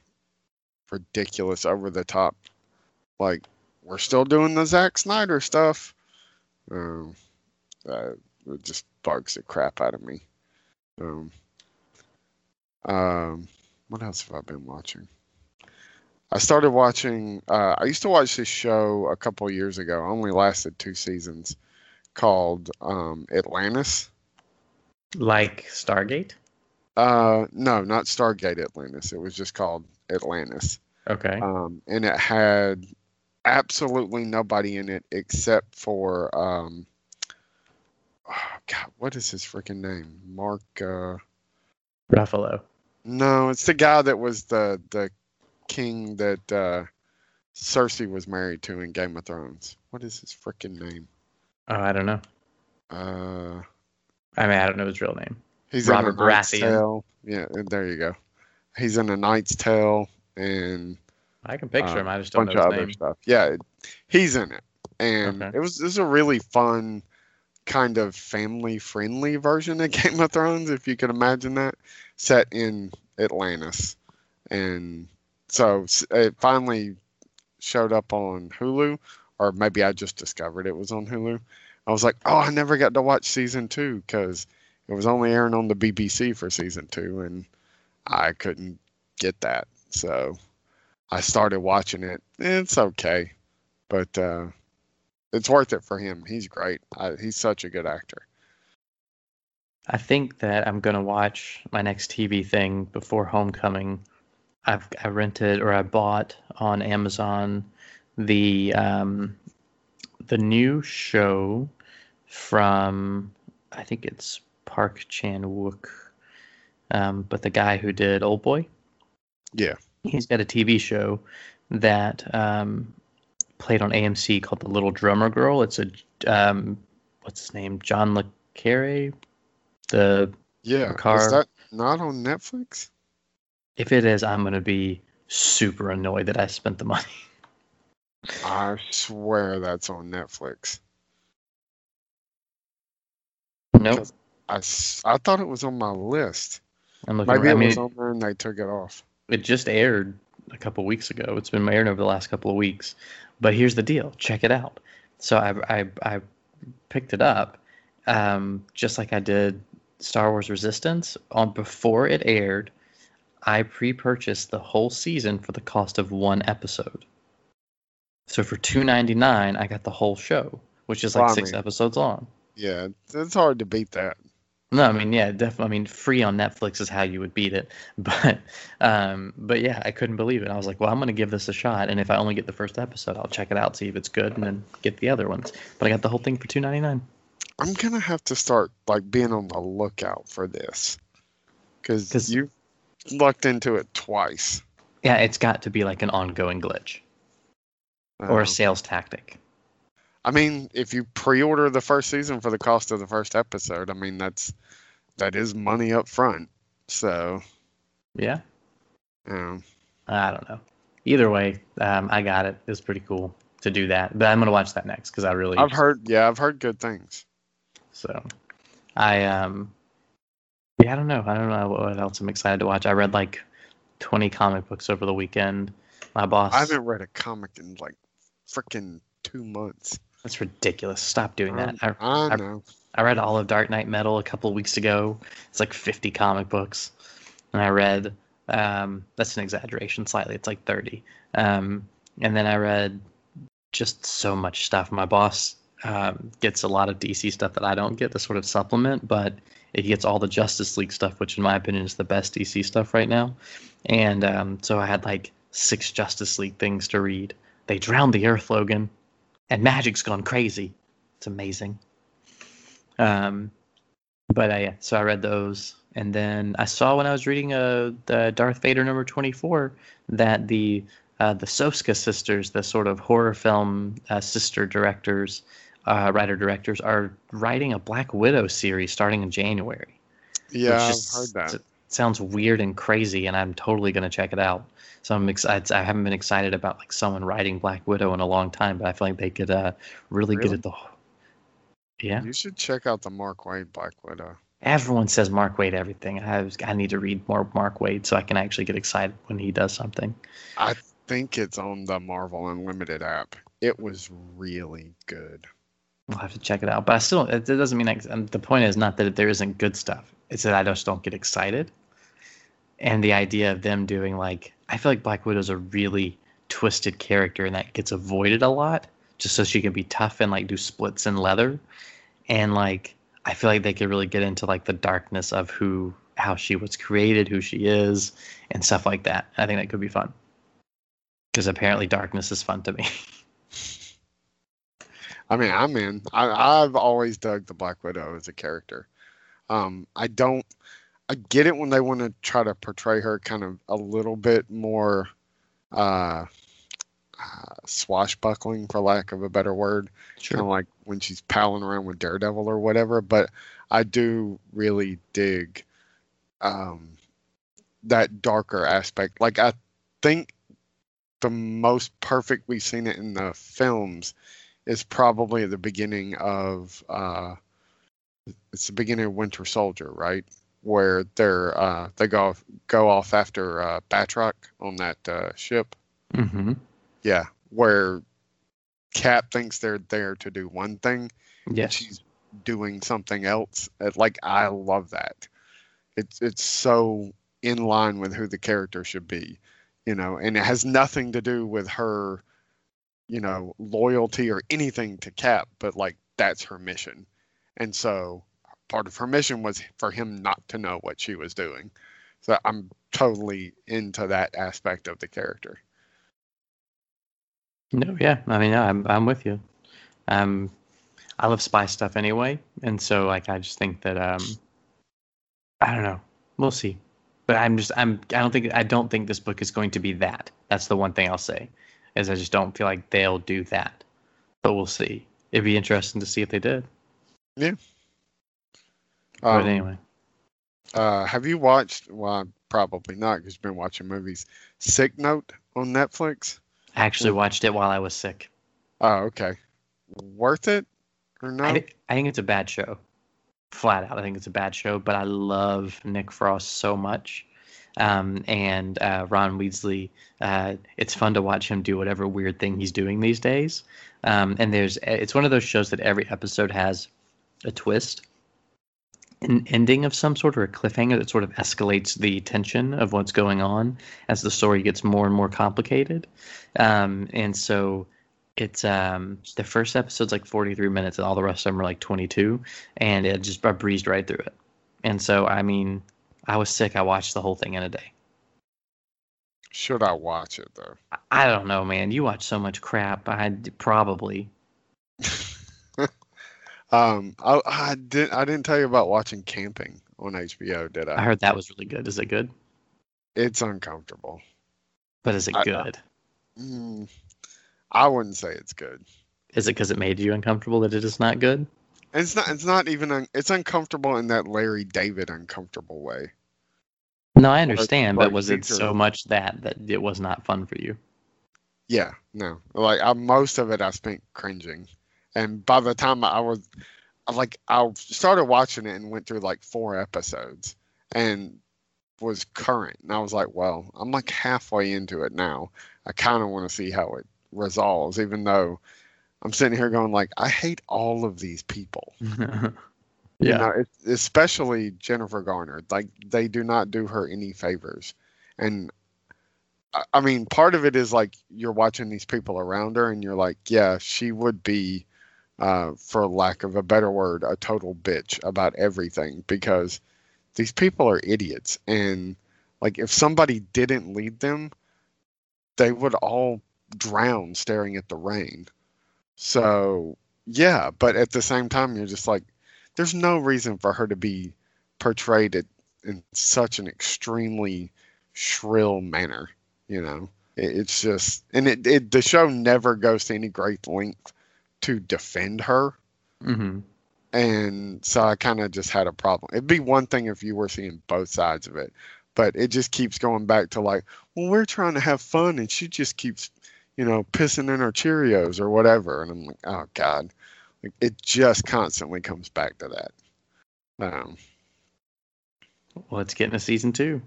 Speaker 11: ridiculous, over the top. Like, we're still doing the Zack Snyder stuff. Um, uh, it just bugs the crap out of me. Um, um, what else have I been watching? I started watching. Uh, I used to watch this show a couple years ago. Only lasted two seasons. Called um, Atlantis.
Speaker 10: Like Stargate.
Speaker 11: Uh, no, not Stargate Atlantis. It was just called Atlantis.
Speaker 10: Okay.
Speaker 11: Um, and it had absolutely nobody in it except for um, oh God, what is his freaking name? Mark. Uh,
Speaker 10: Ruffalo.
Speaker 11: No, it's the guy that was the the king that uh, Cersei was married to in Game of Thrones. What is his freaking name?
Speaker 10: Oh, I don't know.
Speaker 11: Uh,
Speaker 10: I mean, I don't know his real name.
Speaker 11: he's
Speaker 10: Robert
Speaker 11: in a Knight's
Speaker 10: Baratheon.
Speaker 11: Tale. Yeah, there you go. He's in a Knight's Tale and
Speaker 10: I can picture
Speaker 11: uh,
Speaker 10: him. I just don't
Speaker 11: bunch
Speaker 10: know
Speaker 11: of
Speaker 10: his
Speaker 11: other
Speaker 10: name.
Speaker 11: stuff. Yeah, he's in it, and
Speaker 10: Okay.
Speaker 11: it was this is a really fun kind of family friendly version of Game of Thrones, if you can imagine that, set in Atlantis, and so it finally showed up on Hulu, or maybe I just discovered it was on Hulu. I was like, oh, I never got to watch season two because it was only airing on the BBC for season two, and I couldn't get that, so. I started watching it. It's okay, but uh, it's worth it for him. He's great. I, he's such a good actor.
Speaker 10: I think that I'm gonna watch my next TV thing before Homecoming. I've I rented or I bought on Amazon the um, the new show from I think it's Park Chan Wook, um, but the guy who did Old Boy.
Speaker 11: Yeah.
Speaker 10: He's got a TV show that um, played on AMC called The Little Drummer Girl. It's a um, what's his name? John Le Carre. The
Speaker 11: Yeah,
Speaker 10: Car-
Speaker 11: is that not on Netflix?
Speaker 10: if it is, I'm gonna be super annoyed that I spent the money.
Speaker 11: I swear that's on Netflix.
Speaker 10: Nope.
Speaker 11: I, I thought it was on my list.
Speaker 10: I'm looking.
Speaker 11: Maybe
Speaker 10: I
Speaker 11: it
Speaker 10: mean,
Speaker 11: was on there and they took it off.
Speaker 10: it just aired a couple weeks ago. It's been airing over the last couple of weeks. But here's the deal. Check it out. So I I, I picked it up, um, just like I did Star Wars Resistance. On before it aired, I pre-purchased the whole season for the cost of one episode. So for two ninety nine, I got the whole show, which is like
Speaker 11: Wow,
Speaker 10: six
Speaker 11: man.
Speaker 10: episodes long.
Speaker 11: Yeah, it's hard to beat that.
Speaker 10: No, I mean, yeah, definitely. I mean, free on Netflix is how you would beat it. But, um, but yeah, I couldn't believe it. I was like, well, I'm gonna give this a shot, and if I only get the first episode, I'll check it out, see if it's good, and then get the other ones. But I got the whole thing for two ninety nine.
Speaker 11: I'm gonna have to start like being on the lookout for this because you lucked into it twice.
Speaker 10: Yeah, it's got to be like an ongoing glitch or
Speaker 11: Um,
Speaker 10: a sales tactic.
Speaker 11: I mean, if you pre-order the first season for the cost of the first episode, I mean that's that is money up front. So,
Speaker 10: Yeah,
Speaker 11: um,
Speaker 10: I don't know. Either way, um, I got it. It was pretty cool to do that. But I'm gonna watch that next because I really
Speaker 11: I've heard, yeah, I've heard good things.
Speaker 10: So, I um, yeah, I don't know. I don't know what else I'm excited to watch. I read like 20 comic books over the weekend. My boss.
Speaker 11: I haven't read a comic in like freaking two months.
Speaker 10: That's ridiculous. Stop doing that. I,
Speaker 11: I
Speaker 10: I-
Speaker 11: know.
Speaker 10: I read all of Dark Knight Metal a couple of weeks ago. It's like 50 comic books, and I read. Um, that's an exaggeration slightly. It's like 30. Um, and then I read just so much stuff. My boss um, gets a lot of DC stuff that I don't get, to sort of supplement, but it gets all the Justice League stuff, which in my opinion is the best DC stuff right now. And um, so I had like six Justice League things to read. They drowned the Earth, Logan, and Magic's gone crazy. It's amazing. Um, but uh, yeah, so I read those, and then I saw when I was reading uh, the Darth Vader number twenty four that the uh, the Soska sisters, the sort of horror film uh, sister directors, uh, writer directors, are writing a Black Widow series starting in January.
Speaker 11: Yeah,
Speaker 10: which
Speaker 11: I've heard that.
Speaker 10: sounds weird and crazy, and I'm totally gonna check it out. So I'm excited. I haven't been excited about like someone writing Black Widow in a long time, but I feel like they could uh, really,
Speaker 11: Really?
Speaker 10: get at the. Yeah,
Speaker 11: You should check out the Mark Waid Black Widow.
Speaker 10: everyone says Mark Waid everything. I was, I need to read more Mark Waid so I can actually get excited when he does something.
Speaker 11: I think it's on the Marvel Unlimited app. It was really good.
Speaker 10: I'll have to check it out. But I still, it, doesn't mean and the point is not that there isn't good stuff. It's that I just don't get excited. And the idea of them doing like, I feel like Black Widow's a really twisted character and that gets avoided a lot just so she can be tough and like do splits in leather. And like, I feel like they could really get into like the darkness of who, how she was created, who she is, and stuff like that. I think that could be fun. Because apparently darkness is fun to me.
Speaker 11: I mean, I'm in. I, I've always dug the Black Widow as a character. Um, I don't. I get it when they want to try to portray her kind of a little bit more uh, uh, swashbuckling, for lack of a better word. Kind of like when she's palling around with Daredevil or whatever. But I do really dig um, that darker aspect. Like I think the most perfect we've seen it in the films is probably the beginning of uh, it's the beginning of Winter Soldier, right? Where they're uh, they go go off after uh, Batroc on that uh, ship.
Speaker 10: Mm-hmm.
Speaker 11: Yeah, where Cap thinks they're there to do one thing, and
Speaker 10: Yes.
Speaker 11: she's doing something else. Uh, Like I love that. It's it's so in line with who the character should be, you know, and it has nothing to do with her, you know, loyalty or anything to Cap, but like that's her mission. And so part of her mission was for him not to know what she was doing. So I'm totally into that aspect of the character.
Speaker 10: No, yeah. I mean, I'm I'm with you. Um, I love spy stuff anyway, and so like I just think that um, I don't know. We'll see, but I'm just I'm I don't think I don't think this book is going to be that. That's the one thing I'll say, is I just don't feel like they'll do that. But we'll see. It'd be interesting to see if they did.
Speaker 11: Yeah.
Speaker 10: but anyway,
Speaker 11: Uh, have you watched? Well, probably not because you've been watching movies. Sick Note on Netflix.
Speaker 10: I actually watched it while I was sick.
Speaker 11: Oh, okay. Worth it or not?
Speaker 10: I, thi- I think it's a bad show. Flat out, I think it's a bad show. But I love Nick Frost so much, um, and uh, Ron Weasley. Uh, it's fun to watch him do whatever weird thing he's doing these days. Um, and there's, it's one of those shows that every episode has a twist, an ending of some sort or a cliffhanger that sort of escalates the tension of what's going on as the story gets more and more complicated. Um, and so it's um the first episode's like 43 minutes and all the rest of them are like 22 and it just I breezed right through it and so i mean i was sick i watched the whole thing in a day
Speaker 11: Should I watch it though?
Speaker 10: I- i don't know man you watch so much crap i probably
Speaker 11: Um, I, I did. I didn't tell you about watching Camping on HBO, did I?
Speaker 10: i heard that was really good is it good
Speaker 11: It's uncomfortable.
Speaker 10: but is it
Speaker 11: I-
Speaker 10: good
Speaker 11: Mm, I wouldn't say it's good.
Speaker 10: is it because it made you uncomfortable that it is not good
Speaker 11: It's not. It's not even. Un, it's uncomfortable in that Larry David uncomfortable way.
Speaker 10: no i understand
Speaker 11: like
Speaker 10: but was it so much that that it was not fun for you
Speaker 11: Yeah, no. Like I, most of it, I spent cringing, and by the time I was, like, I started watching it and went through like four episodes, and was current, and I was like, well, I'm like halfway into it now. I kind of want to see how it resolves, even though I'm sitting here going like, I hate all of these people.
Speaker 10: yeah
Speaker 11: You know, it, especially Jennifer Garner. Like they do not do her any favors, and I, I mean, part of it is like you're watching these people around her, and you're like, yeah, she would be, uh, for lack of a better word, a total bitch about everything because these people are idiots, and like if somebody didn't lead them, they would all drown staring at the rain. So yeah, but at the same time, you're just like there's no reason for her to be portrayed it in such an extremely shrill manner. You know, it, it's just, and it, it the show never goes to any great length to defend her.
Speaker 10: hmm
Speaker 11: and so I kind of just had a problem. It'd be one thing if you were seeing both sides of it, but it just keeps going back to like, well, we're trying to have fun, and she just keeps, you know, pissing in her Cheerios or whatever, and I'm like, oh god, like it just constantly comes back to that. Um,
Speaker 10: Well, it's getting a season two.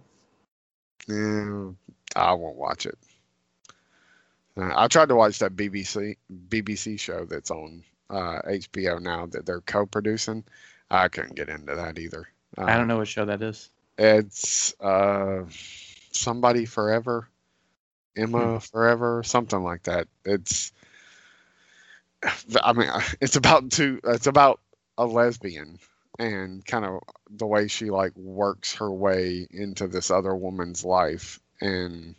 Speaker 11: yeah, I won't watch it. Uh, I tried to watch that BBC BBC show that's on uh, HBO now that they're co-producing. I couldn't get into that either.
Speaker 10: I
Speaker 11: Uh,
Speaker 10: don't know what show that is.
Speaker 11: It's uh, somebody forever, Emma forever, something like that. It's, I mean, it's about two. It's about a lesbian and kind of the way she like works her way into this other woman's life and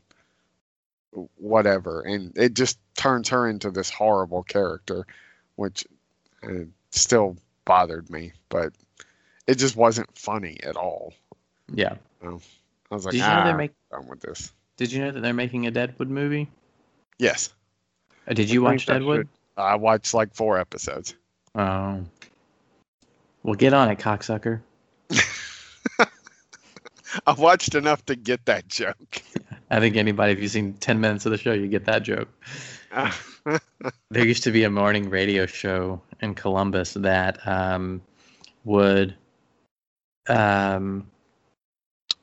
Speaker 11: whatever, and it just turns her into this horrible character, which uh, still bothered me, but it just wasn't funny at all.
Speaker 10: Yeah.
Speaker 11: I was like,
Speaker 10: Did you
Speaker 11: ah,
Speaker 10: know they're make?
Speaker 11: done with this.
Speaker 10: Did you know that they're making a Deadwood movie?
Speaker 11: Yes.
Speaker 10: Uh, Did you
Speaker 11: I
Speaker 10: watch Deadwood?
Speaker 11: I watched like four episodes.
Speaker 10: Oh. Well, get on it, cocksucker.
Speaker 11: I watched enough to get that joke.
Speaker 10: I think anybody, if you've seen 10 minutes of the show, you get that joke. There used to be a morning radio show in Columbus that um, would, um,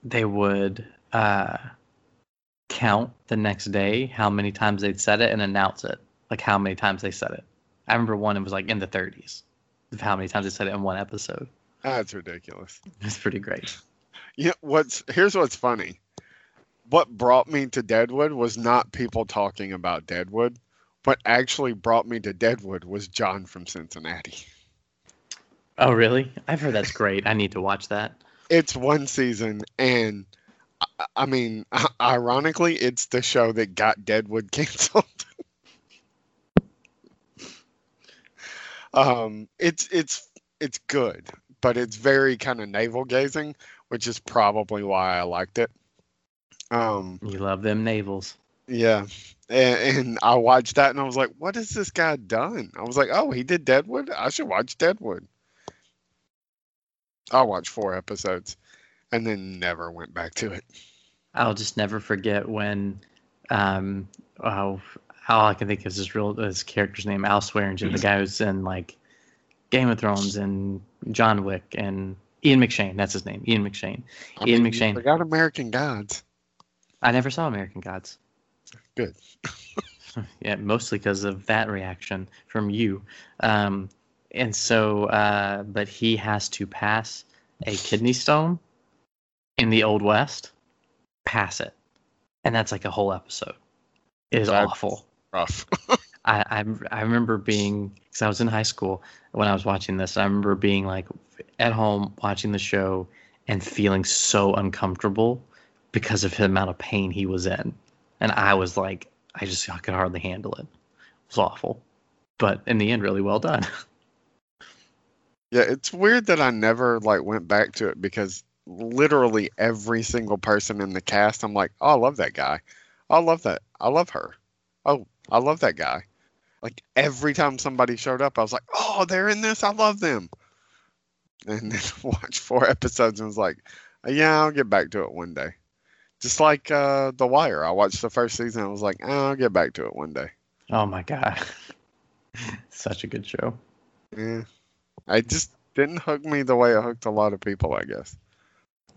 Speaker 10: they would uh, count the next day how many times they'd said it and announce it, like how many times they said it. I remember one, it was like in the 30s of how many times they said it in one episode.
Speaker 11: That's ridiculous.
Speaker 10: It's pretty great.
Speaker 11: You know, what's here's what's funny. What brought me to Deadwood was not people talking about Deadwood. What actually brought me to Deadwood was John from Cincinnati.
Speaker 10: Oh, really? I've heard that's great. I need to watch that.
Speaker 11: It's one season, and I- mean, ironically, it's the show that got Deadwood canceled. um, it's it's it's good, but it's very kind of navel gazing, which is probably why I liked it. Um,
Speaker 10: You love them navels.
Speaker 11: yeah, and, and I watched that, and I was like, "What has this guy done?" I was like, "Oh, he did Deadwood. I should watch Deadwood." I watched four episodes, and then never went back to it.
Speaker 10: I'll just never forget when, um, oh, all I can think of is his real his character's name, Al Swearingen, the guy who's in like Game of Thrones and John Wick and Ian McShane. That's his name, Ian McShane.
Speaker 11: I
Speaker 10: Ian
Speaker 11: mean,
Speaker 10: McShane.
Speaker 11: forgot American Gods.
Speaker 10: I never saw American Gods.
Speaker 11: Good.
Speaker 10: yeah, mostly because of that reaction from you. Um, and so, uh, but he has to pass a kidney stone in the Old West, pass it. And that's like a whole episode. It is
Speaker 11: That's
Speaker 10: awful.
Speaker 11: Rough.
Speaker 10: I, I, I remember being, because I was in high school when I was watching this, I remember being like at home watching the show and feeling so uncomfortable because of the amount of pain he was in. And I was like, I just I could hardly handle it. It was awful. But in the end, really well done.
Speaker 11: Yeah, it's weird that I never like went back to it because literally every single person in the cast, I'm like, oh, I love that guy. I love that. I love her. Oh, I love that guy. Like every time somebody showed up, I was like, oh, they're in this. I love them. And then watched four episodes and was like, yeah, I'll get back to it one day. Just like uh, The Wire, I watched the first season. and I was like, oh, I'll get back to it one day.
Speaker 10: oh my God. Such a good show.
Speaker 11: Yeah, I just didn't hook me the way it hooked a lot of people. I guess.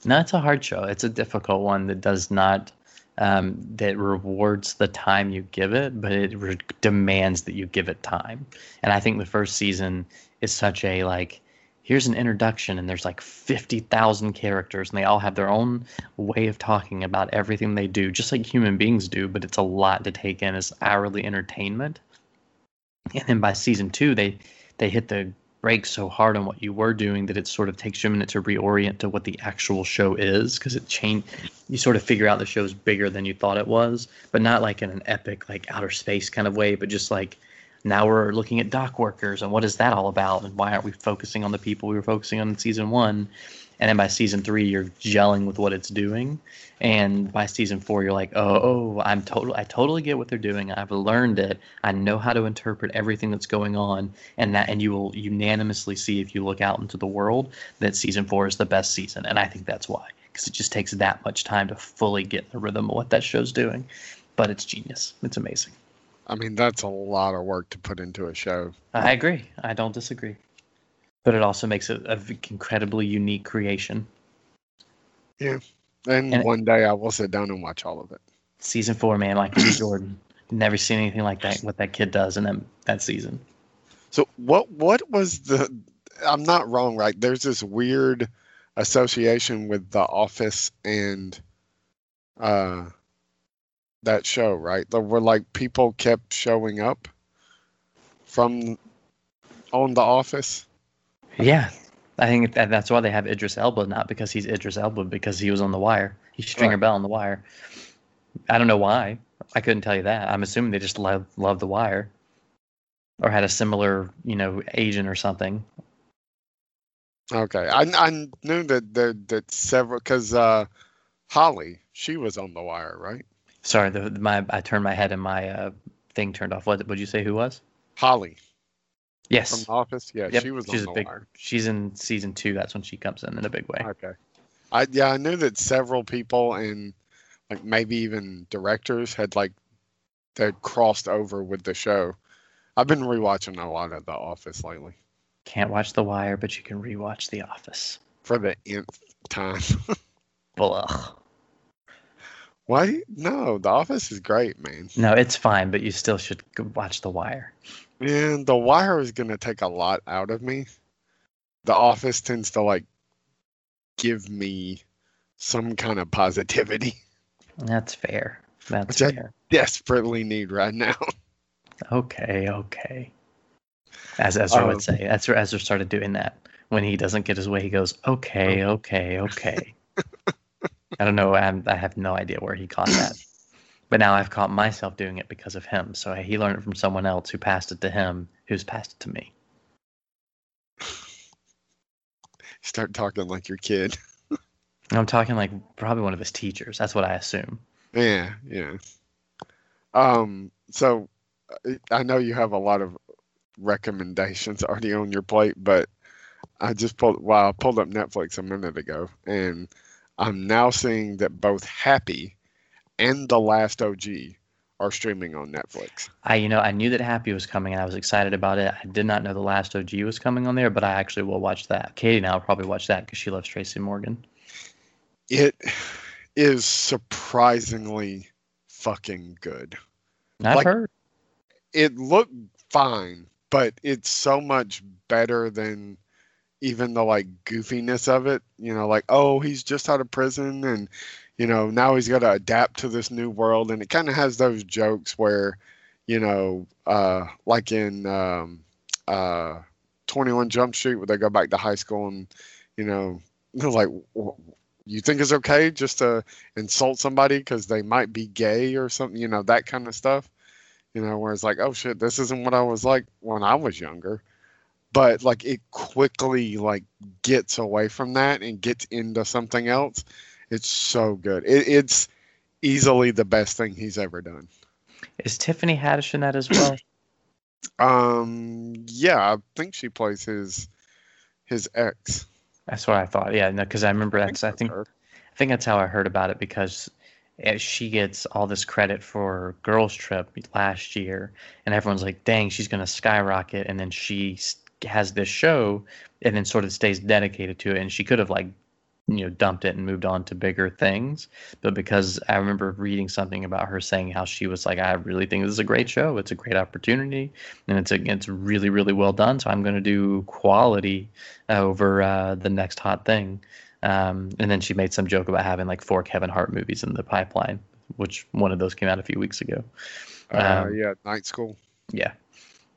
Speaker 10: No, it's a hard show. It's a difficult one that does not um, that rewards the time you give it, but it re- demands that you give it time. And I think the first season is such a like, here's an introduction, and there's like fifty thousand characters, and they all have their own way of talking about everything they do, just like human beings do. But it's a lot to take in as hourly entertainment. And then by season two, they they hit the brakes so hard on what you were doing that it sort of takes you a minute to reorient to what the actual show is because it changed. You sort of figure out the show's bigger than you thought it was, but not like in an epic, like outer space kind of way, but just like now we're looking at dock workers and what is that all about and why aren't we focusing on the people we were focusing on in season one? And then by season three you're gelling with what it's doing, and by season four you're like, oh, oh I'm total, I totally get what they're doing. I've learned it. I know how to interpret everything that's going on, and that, and you will unanimously see if you look out into the world that season four is the best season, and I think that's why because it just takes that much time to fully get the rhythm of what that show's doing. But it's genius. It's amazing.
Speaker 11: I mean, that's a lot of work to put into a show.
Speaker 10: I agree. I don't disagree. But it also makes it an incredibly unique creation.
Speaker 11: Yeah. And,
Speaker 10: And-
Speaker 11: one day I will sit down and watch all of it.
Speaker 10: Season four, man, like Jordan. Never seen anything like that. What that kid does in that that season.
Speaker 11: So what what was the I'm not wrong, right? There's this weird association with The Office and uh that show, right? The, where like people kept showing up from on The Office.
Speaker 10: Yeah, I think that that's why they have Idris Elba, not because he's Idris Elba, because he was on The Wire. He's Stringer
Speaker 11: Right.
Speaker 10: Bell on The Wire. I don't know why. I couldn't tell you that. I'm assuming they just love love The Wire, or had a similar, you know, agent or something.
Speaker 11: Okay, I I knew that that, that several because uh, Holly she was on The Wire, right?
Speaker 10: Sorry, the, my I turned my head and my uh, thing turned off. What would you say? Who was?
Speaker 11: Holly
Speaker 10: Yes.
Speaker 11: from The Office. Yeah,
Speaker 10: Yep,
Speaker 11: she was
Speaker 10: she's
Speaker 11: on
Speaker 10: a
Speaker 11: The
Speaker 10: big.
Speaker 11: Wire.
Speaker 10: She's in season two. That's when she comes in in a big way.
Speaker 11: Okay. I yeah, I knew that several people and like maybe even directors had like they'd crossed over with the show. I've been rewatching a lot of The Office lately
Speaker 10: Can't watch The Wire, but you can rewatch The Office.
Speaker 11: for the nth time.
Speaker 10: Blah.
Speaker 11: Why? No, The Office is great, man.
Speaker 10: No, it's fine, but you still should watch The Wire.
Speaker 11: And The Wire is gonna take a lot out of me. The Office tends to like give me some kind of positivity,
Speaker 10: That's fair. That's
Speaker 11: which I desperately need right now.
Speaker 10: Okay, okay. As Ezra
Speaker 11: Um,
Speaker 10: would say, Ezra Ezra started doing that when he doesn't get his way. He goes, "Okay, okay, okay." I don't know. I'm, I have no idea where he caught that, but now I've caught myself doing it because of him. So he learned it from someone else who passed it to him, who's passed it to me.
Speaker 11: Start talking like your kid.
Speaker 10: I'm talking like probably one of his teachers. That's what I assume.
Speaker 11: Yeah, yeah. Um, so uh, I know you have a lot of recommendations already on your plate, but I just pulled well, I pulled up Netflix a minute ago, and I'm now seeing that both Happy and The Last OG are streaming on Netflix.
Speaker 10: I, you know, I knew that Happy was coming, and I was excited about it. I did not know the last OG was coming on there, but I actually will watch that. Katie now will probably watch that because she loves Tracy Morgan.
Speaker 11: It is surprisingly fucking good.
Speaker 10: I've
Speaker 11: Like-
Speaker 10: heard.
Speaker 11: it looked fine, but it's so much better than even the like goofiness of it. You know, like oh, he's just out of prison, and you know now he's got to adapt to this new world, and it kind of has those jokes where, you know, uh, like in um, uh, Twenty One Jump Street, where they go back to high school, and you know, like. You think it's okay just to insult somebody because they might be gay or something, you know, that kind of stuff you know, where it's like, oh shit, this isn't what I was like when I was younger. But like it quickly like gets away from that and gets into something else. It's so good. It, it's easily the best thing he's ever done.
Speaker 10: Is Tiffany Haddish in that as well?
Speaker 11: Um, yeah, I think she plays his his ex.
Speaker 10: That's what I thought. Yeah, no, because I remember that's. I think. I think that's how I heard about it because she gets all this credit for Girls Trip last year, and everyone's like, "Dang, she's gonna skyrocket!" And then she has this show, and then sort of stays dedicated to it. And she could have like, you know, dumped it and moved on to bigger things, but because I remember reading something about her saying how she was like, "I really think this is a great show. It's a great opportunity, and it's a, it's really really well done. So I'm gonna do quality over uh, the next hot thing." Um, and then she made some joke about having like four Kevin Hart movies in the pipeline, which one of those came out a few weeks ago.
Speaker 11: Uh,
Speaker 10: Um,
Speaker 11: yeah, Night School.
Speaker 10: Yeah.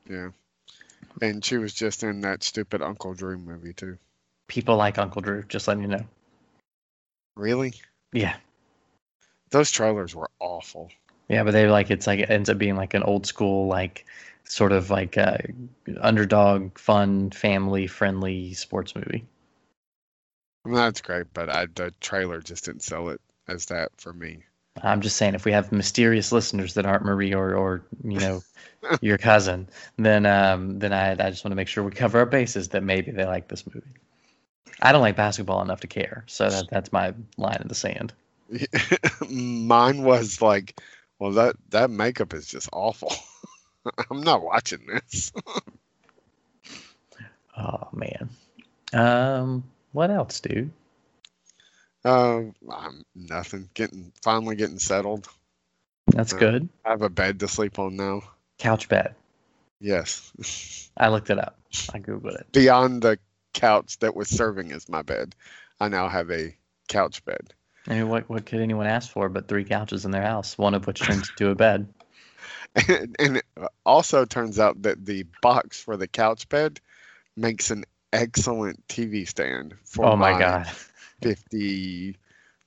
Speaker 11: Yeah, and she was just in that stupid Uncle Drew movie too.
Speaker 10: People like Uncle Drew, just letting you know.
Speaker 11: Really?
Speaker 10: Yeah.
Speaker 11: Those trailers were awful.
Speaker 10: Yeah, but they like it's like it ends up being like an old school, like sort of like uh, underdog, fun, family friendly sports movie.
Speaker 11: That's great, but I, the trailer just didn't sell it as that for me.
Speaker 10: I'm just saying, if we have mysterious listeners that aren't Marie or, or you know, your cousin, then um, then I, I just want to make sure we cover our bases that maybe they like this movie. I don't like basketball enough to care, so that, that's my line in the sand.
Speaker 11: Mine was like, well, that that makeup is just awful. I'm not watching this.
Speaker 10: Oh man. Um, what else, dude?
Speaker 11: Um, I'm nothing. Getting finally getting settled.
Speaker 10: That's
Speaker 11: Uh,
Speaker 10: good.
Speaker 11: I have a bed to sleep on now.
Speaker 10: Couch bed.
Speaker 11: Yes.
Speaker 10: I looked it up. I googled it.
Speaker 11: Beyond the couch that was serving as my bed, I now have a couch bed.
Speaker 10: I mean, what what could anyone ask for but three couches in their house, one of which turns into a bed?
Speaker 11: and, and it also turns out that the box for the couch bed makes an excellent TV stand for
Speaker 10: Oh my god.
Speaker 11: 50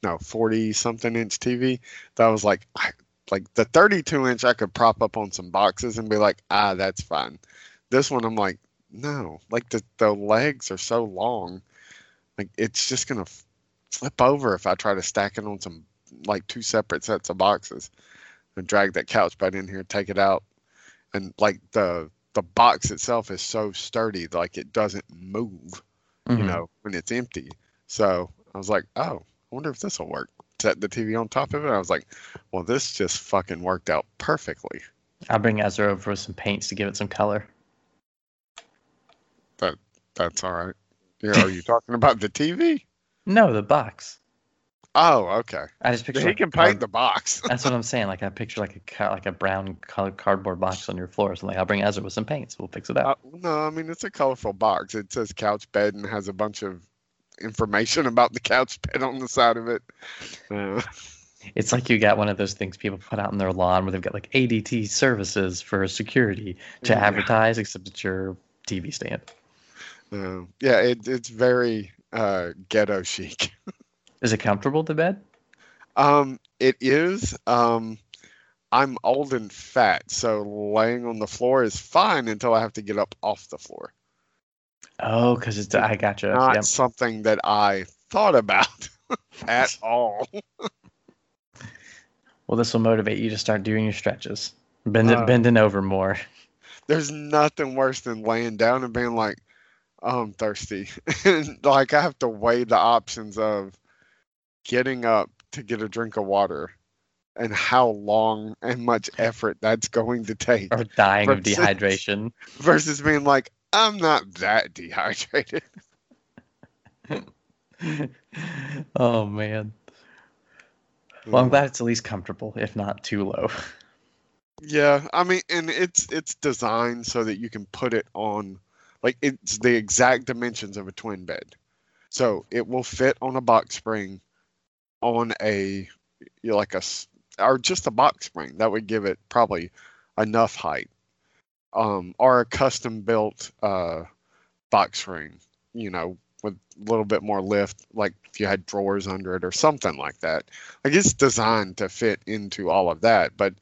Speaker 11: no 40 something inch TV that was like I, like the 32 inch I could prop up on some boxes and be like ah that's fine this one I'm like no like the the legs are so long like it's just gonna flip over if I try to stack it on some like two separate sets of boxes and drag that couch bed in here take it out and like the the box itself is so sturdy like it doesn't move you
Speaker 10: Mhm.
Speaker 11: know, when it's empty. So I was like, oh, I wonder if this will work. Set the TV on top of it. I was like, well, this just fucking worked out perfectly.
Speaker 10: I'll bring Ezra over with some paints to give it some color.
Speaker 11: That that's all right. Yeah, are you talking about the TV?
Speaker 10: No, the box.
Speaker 11: Oh, okay.
Speaker 10: I just picture
Speaker 11: He
Speaker 10: like
Speaker 11: can paint the box.
Speaker 10: That's what I'm saying. Like I picture like a like a brown colored cardboard box on your floor or something. I'll bring Ezra with some paints. We'll fix it
Speaker 11: Uh,
Speaker 10: up.
Speaker 11: no, I mean it's a colorful box. It says couch bed and has a bunch of information about the couch bed on the side of it. Uh,
Speaker 10: It's like you got one of those things people put out in their lawn where they've got like ADT services for security to
Speaker 11: Yeah.
Speaker 10: advertise, except it's your TV stand.
Speaker 11: Uh, yeah, it, it's very uh, ghetto chic.
Speaker 10: Is it comfortable, the bed?
Speaker 11: Um, it is. Um, I'm old and fat, so laying on the floor is fine until I have to get up off the floor.
Speaker 10: Oh, because it's I gotcha.
Speaker 11: Not
Speaker 10: Yep.
Speaker 11: something that I thought about at all.
Speaker 10: Well, this will motivate you to start doing your stretches, bending
Speaker 11: Uh,
Speaker 10: bending over more.
Speaker 11: There's nothing worse than laying down and being like, I'm thirsty. and like I have to weigh the options of getting up to get a drink of water and how long and much effort that's going to take
Speaker 10: Or dying of dehydration.
Speaker 11: versus being like, I'm not that dehydrated.
Speaker 10: oh man. Well, I'm mm. glad it's at least comfortable, if not too low.
Speaker 11: Yeah, I mean, and it's it's designed so that you can put it on, like it's the exact dimensions of a twin bed, so it will fit on a box spring, on a, you know, like a or just a box spring that would give it probably enough height, um, or a custom built uh, box spring, you know, with a little bit more lift, like if you had drawers under it or something like that. Like it's designed to fit into all of that, but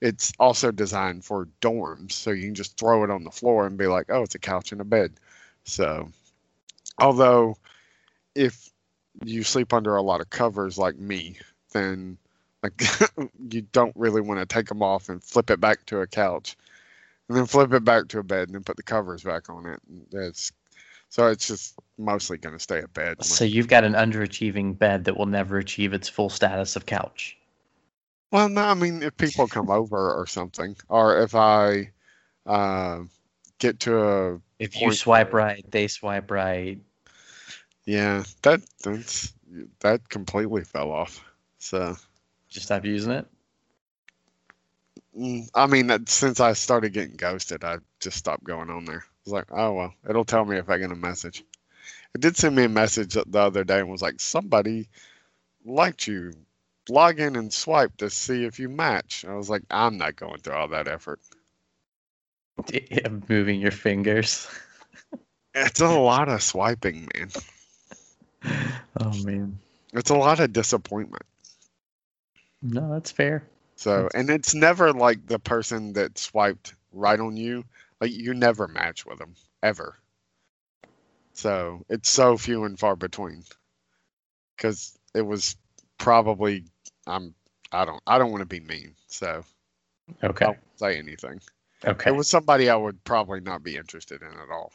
Speaker 11: it's also designed for dorms, so you can just throw it on the floor and be like, "Oh, it's a couch and a bed." So, although if you sleep under a lot of covers like me, then like you don't really want to take them off and flip it back to a couch, and then flip it back to a bed, and then put the covers back on it. That's so it's just mostly going to stay a bed.
Speaker 10: So you've got an underachieving bed that will never achieve its full status of couch.
Speaker 11: Well, no, I mean, if people come over or something, or if I uh, get to a
Speaker 10: If you swipe
Speaker 11: where-
Speaker 10: right, they swipe right.
Speaker 11: yeah, that that's that completely fell off. So,
Speaker 10: Just stop using it.
Speaker 11: mm, I mean, since I started getting ghosted, I just stopped going on there. I was like, oh well, it'll tell me if I get a message. It did send me a message the other day and was like, somebody liked you. Log in and swipe to see if you match. I was like, I'm not going through all that effort.
Speaker 10: Moving your fingers.
Speaker 11: It's a lot of swiping, man.
Speaker 10: Oh man.
Speaker 11: It's a lot of disappointment.
Speaker 10: No, that's fair.
Speaker 11: So, and it's never like the person that swiped right on you. Like you never match with them ever. So it's so few and far between. because it was probably I'm I don't I don't want to be mean, so
Speaker 10: Okay.
Speaker 11: won't say anything.
Speaker 10: Okay.
Speaker 11: It was somebody I would probably not be interested in at all.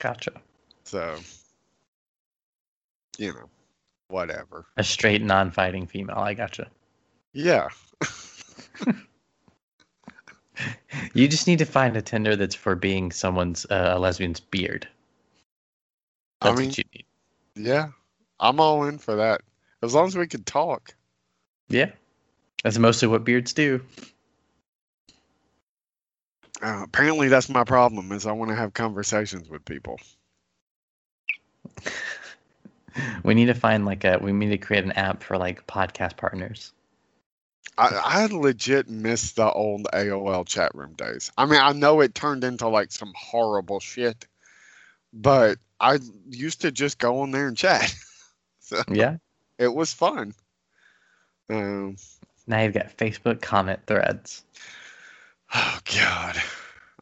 Speaker 10: Gotcha.
Speaker 11: So, you know, whatever.
Speaker 10: A straight non-fighting female. I gotcha.
Speaker 11: Yeah.
Speaker 10: You just need to find a Tinder that's for being someone's uh, a lesbian's beard.
Speaker 11: I mean-
Speaker 10: what you need.
Speaker 11: Yeah. I'm all in for that. As long as we could talk.
Speaker 10: Yeah. That's mostly what beards do.
Speaker 11: Uh, apparently that's my problem is I want to have conversations with people.
Speaker 10: We need to find like a we need to create an app for like podcast partners.
Speaker 11: I, I legit miss the old AOL chat room days. I mean, I know it turned into like some horrible shit, but I used to just go on there and chat. so
Speaker 10: Yeah.
Speaker 11: it was fun. Um,
Speaker 10: Now you've got Facebook comment threads.
Speaker 11: oh God,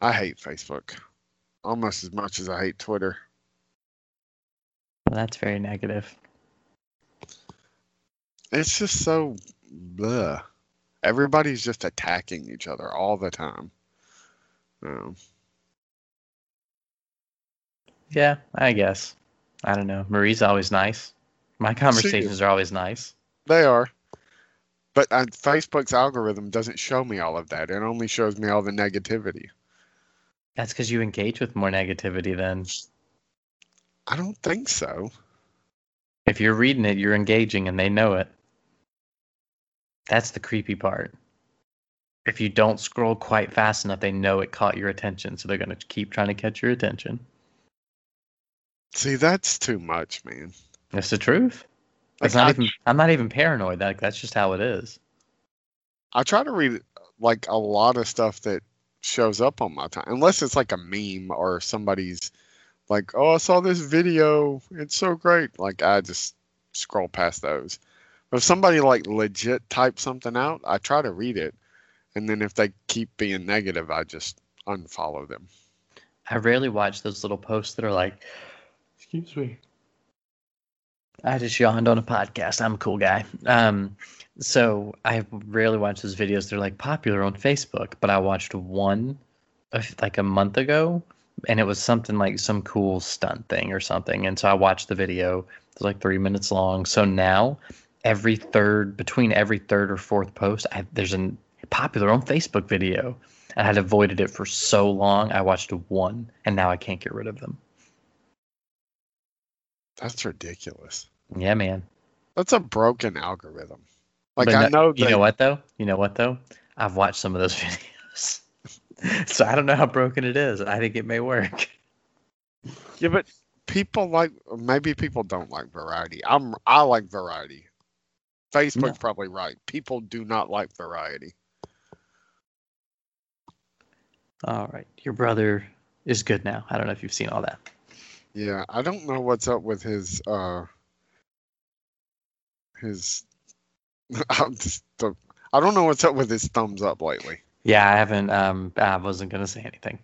Speaker 11: I hate Facebook almost as much as I hate Twitter.
Speaker 10: Well, that's very negative.
Speaker 11: It's just so blah. Everybody's just attacking each other all the time. Um,
Speaker 10: Yeah, I guess. I don't know. Marie's always nice. My conversations are always nice.
Speaker 11: They are. But uh, Facebook's algorithm doesn't show me all of that. It only shows me all the negativity.
Speaker 10: That's because you engage with more negativity than
Speaker 11: I don't think so.
Speaker 10: if you're reading it, you're engaging and they know it. That's the creepy part. If you don't scroll quite fast enough, they know it caught your attention, so they're going to keep trying to catch your attention.
Speaker 11: See, that's too much, man.
Speaker 10: That's the truth.
Speaker 11: Like,
Speaker 10: not
Speaker 11: I,
Speaker 10: even. I'm not even paranoid. Like that's just how it is.
Speaker 11: I try to read like a lot of stuff that shows up on my time, unless it's like a meme or somebody's like, "Oh, I saw this video. It's so great." Like I just scroll past those. But if somebody like legit types something out, I try to read it, and then if they keep being negative, I just unfollow them.
Speaker 10: I rarely watch those little posts that are like, "Excuse me." I just yawned on a podcast. I'm a cool guy. Um, so I rarely watch those videos. They're like popular on Facebook, but I watched one like a month ago, and it was something like some cool stunt thing or something. And so I watched the video. It was like three minutes long. So now, every third, between every third or fourth post, I, there's a popular on Facebook video. And I had avoided it for so long. I watched one, and now I can't get rid of them.
Speaker 11: That's ridiculous.
Speaker 10: Yeah, man.
Speaker 11: That's a broken algorithm. Like
Speaker 10: But
Speaker 11: I
Speaker 10: no-
Speaker 11: know
Speaker 10: You know what though? You know what though? I've watched some of those videos, so I don't know how broken it is. I think it may work.
Speaker 11: Yeah, but people like maybe people don't like variety. I'm I like variety. Facebook's probably right. People do not like variety.
Speaker 10: All right, your brother is good now. I don't know if you've seen all that.
Speaker 11: Yeah, I don't know what's up with his uh his I'm just I don't know what's up with his thumbs up lately.
Speaker 10: Yeah, I haven't. Um, I wasn't gonna say anything.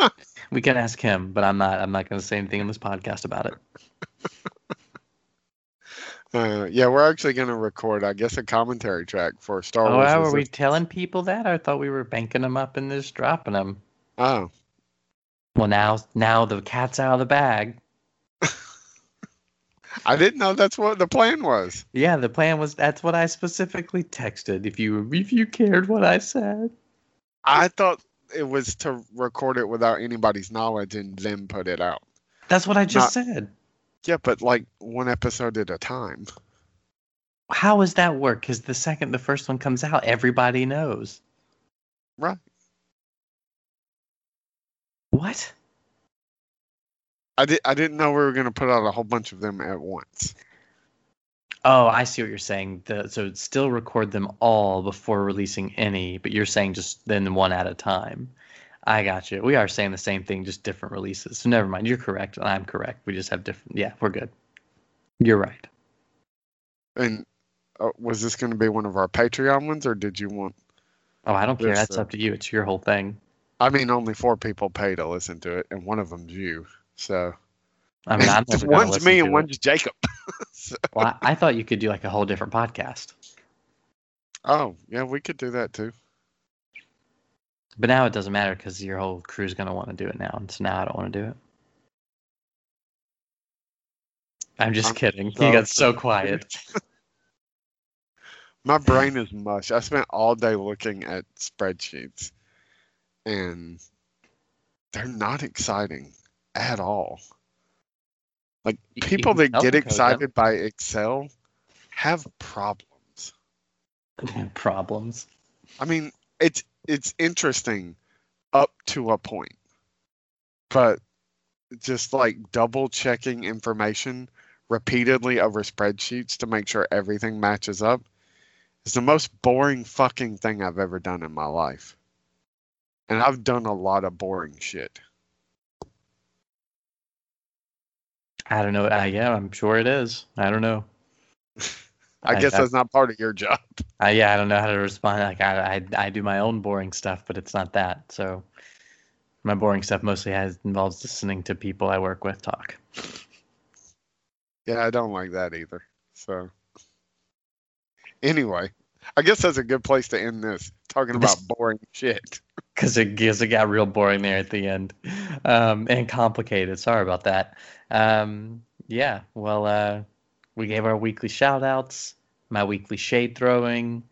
Speaker 10: we can ask him, but I'm not. I'm not gonna say anything in this podcast about it.
Speaker 11: Uh, yeah, we're actually going to record, I guess, a commentary track for Star
Speaker 10: Oh,
Speaker 11: Wars.
Speaker 10: wow, were we telling people that? I thought we were banking them up and just dropping them.
Speaker 11: Oh,
Speaker 10: Well, now, now the cat's out of the bag.
Speaker 11: I didn't know that's what the plan was.
Speaker 10: Yeah, the plan was that's what I specifically texted. If you if you cared what I said.
Speaker 11: I thought it was to record it without anybody's knowledge and then put it out.
Speaker 10: That's what I just
Speaker 11: Not-
Speaker 10: said.
Speaker 11: Yeah, but like one episode at a time.
Speaker 10: How does that work? Because the second the first one comes out, everybody knows.
Speaker 11: Right.
Speaker 10: What?
Speaker 11: I did. I didn't know we were going to put out a whole bunch of them at once.
Speaker 10: Oh, I see what you're saying. The, so still record them all before releasing any, but you're saying just then one at a time. I got you. We are saying the same thing, just different releases. So never mind. You're correct, and I'm correct. We just have different. Yeah, we're good. You're right.
Speaker 11: And uh, was this going to be one of our Patreon ones, or did you want?
Speaker 10: Oh, I don't care. That's
Speaker 11: sir.
Speaker 10: up to you. It's your whole thing.
Speaker 11: I mean, only four people pay to listen to it, and one of them's you. So
Speaker 10: I mean, I'm
Speaker 11: one's me
Speaker 10: to
Speaker 11: and one's Jacob. So-
Speaker 10: Well, I, I thought you could do like a whole different podcast,
Speaker 11: oh, yeah, we could do that too.
Speaker 10: but now it doesn't matter because your whole crew's gonna want to do it now, and so now I don't want to do it. I'm just
Speaker 11: I'm
Speaker 10: kidding.
Speaker 11: so
Speaker 10: you got so quiet.
Speaker 11: My brain is mush. I spent all day looking at spreadsheets, and they're not exciting at all. Like
Speaker 10: You- you
Speaker 11: people
Speaker 10: can
Speaker 11: that get
Speaker 10: self-encode them.
Speaker 11: excited by Excel have problems.
Speaker 10: Problems.
Speaker 11: I mean, it's it's interesting up to a point, but just like double checking information repeatedly over spreadsheets to make sure everything matches up is the most boring fucking thing I've ever done in my life. And I've done a lot of boring shit.
Speaker 10: I don't know. Uh, yeah, I'm sure it is. I don't know.
Speaker 11: I guess
Speaker 10: I,
Speaker 11: that's not part of your job.
Speaker 10: I, yeah, I don't know how to respond. Like I, I, I do my own boring stuff, but it's not that. So my boring stuff mostly has involves listening to people I work with talk.
Speaker 11: Yeah, I don't like that either. So anyway, I guess that's a good place to end this. Talking about boring shit.
Speaker 10: because it gives it got real boring there at the end um, and complicated sorry about that um, yeah well uh, we gave our weekly shout outs my weekly shade throwing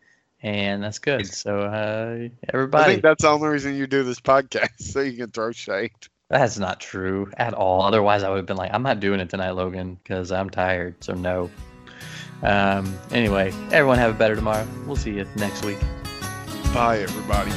Speaker 10: and that's good so uh, everybody, I
Speaker 11: think that's the only reason you do this podcast, so you can throw shade.
Speaker 10: that's not true at all otherwise i would have been like i'm not doing it tonight logan because i'm tired so no um, anyway everyone have a better tomorrow we'll see you next week
Speaker 11: Bye, everybody.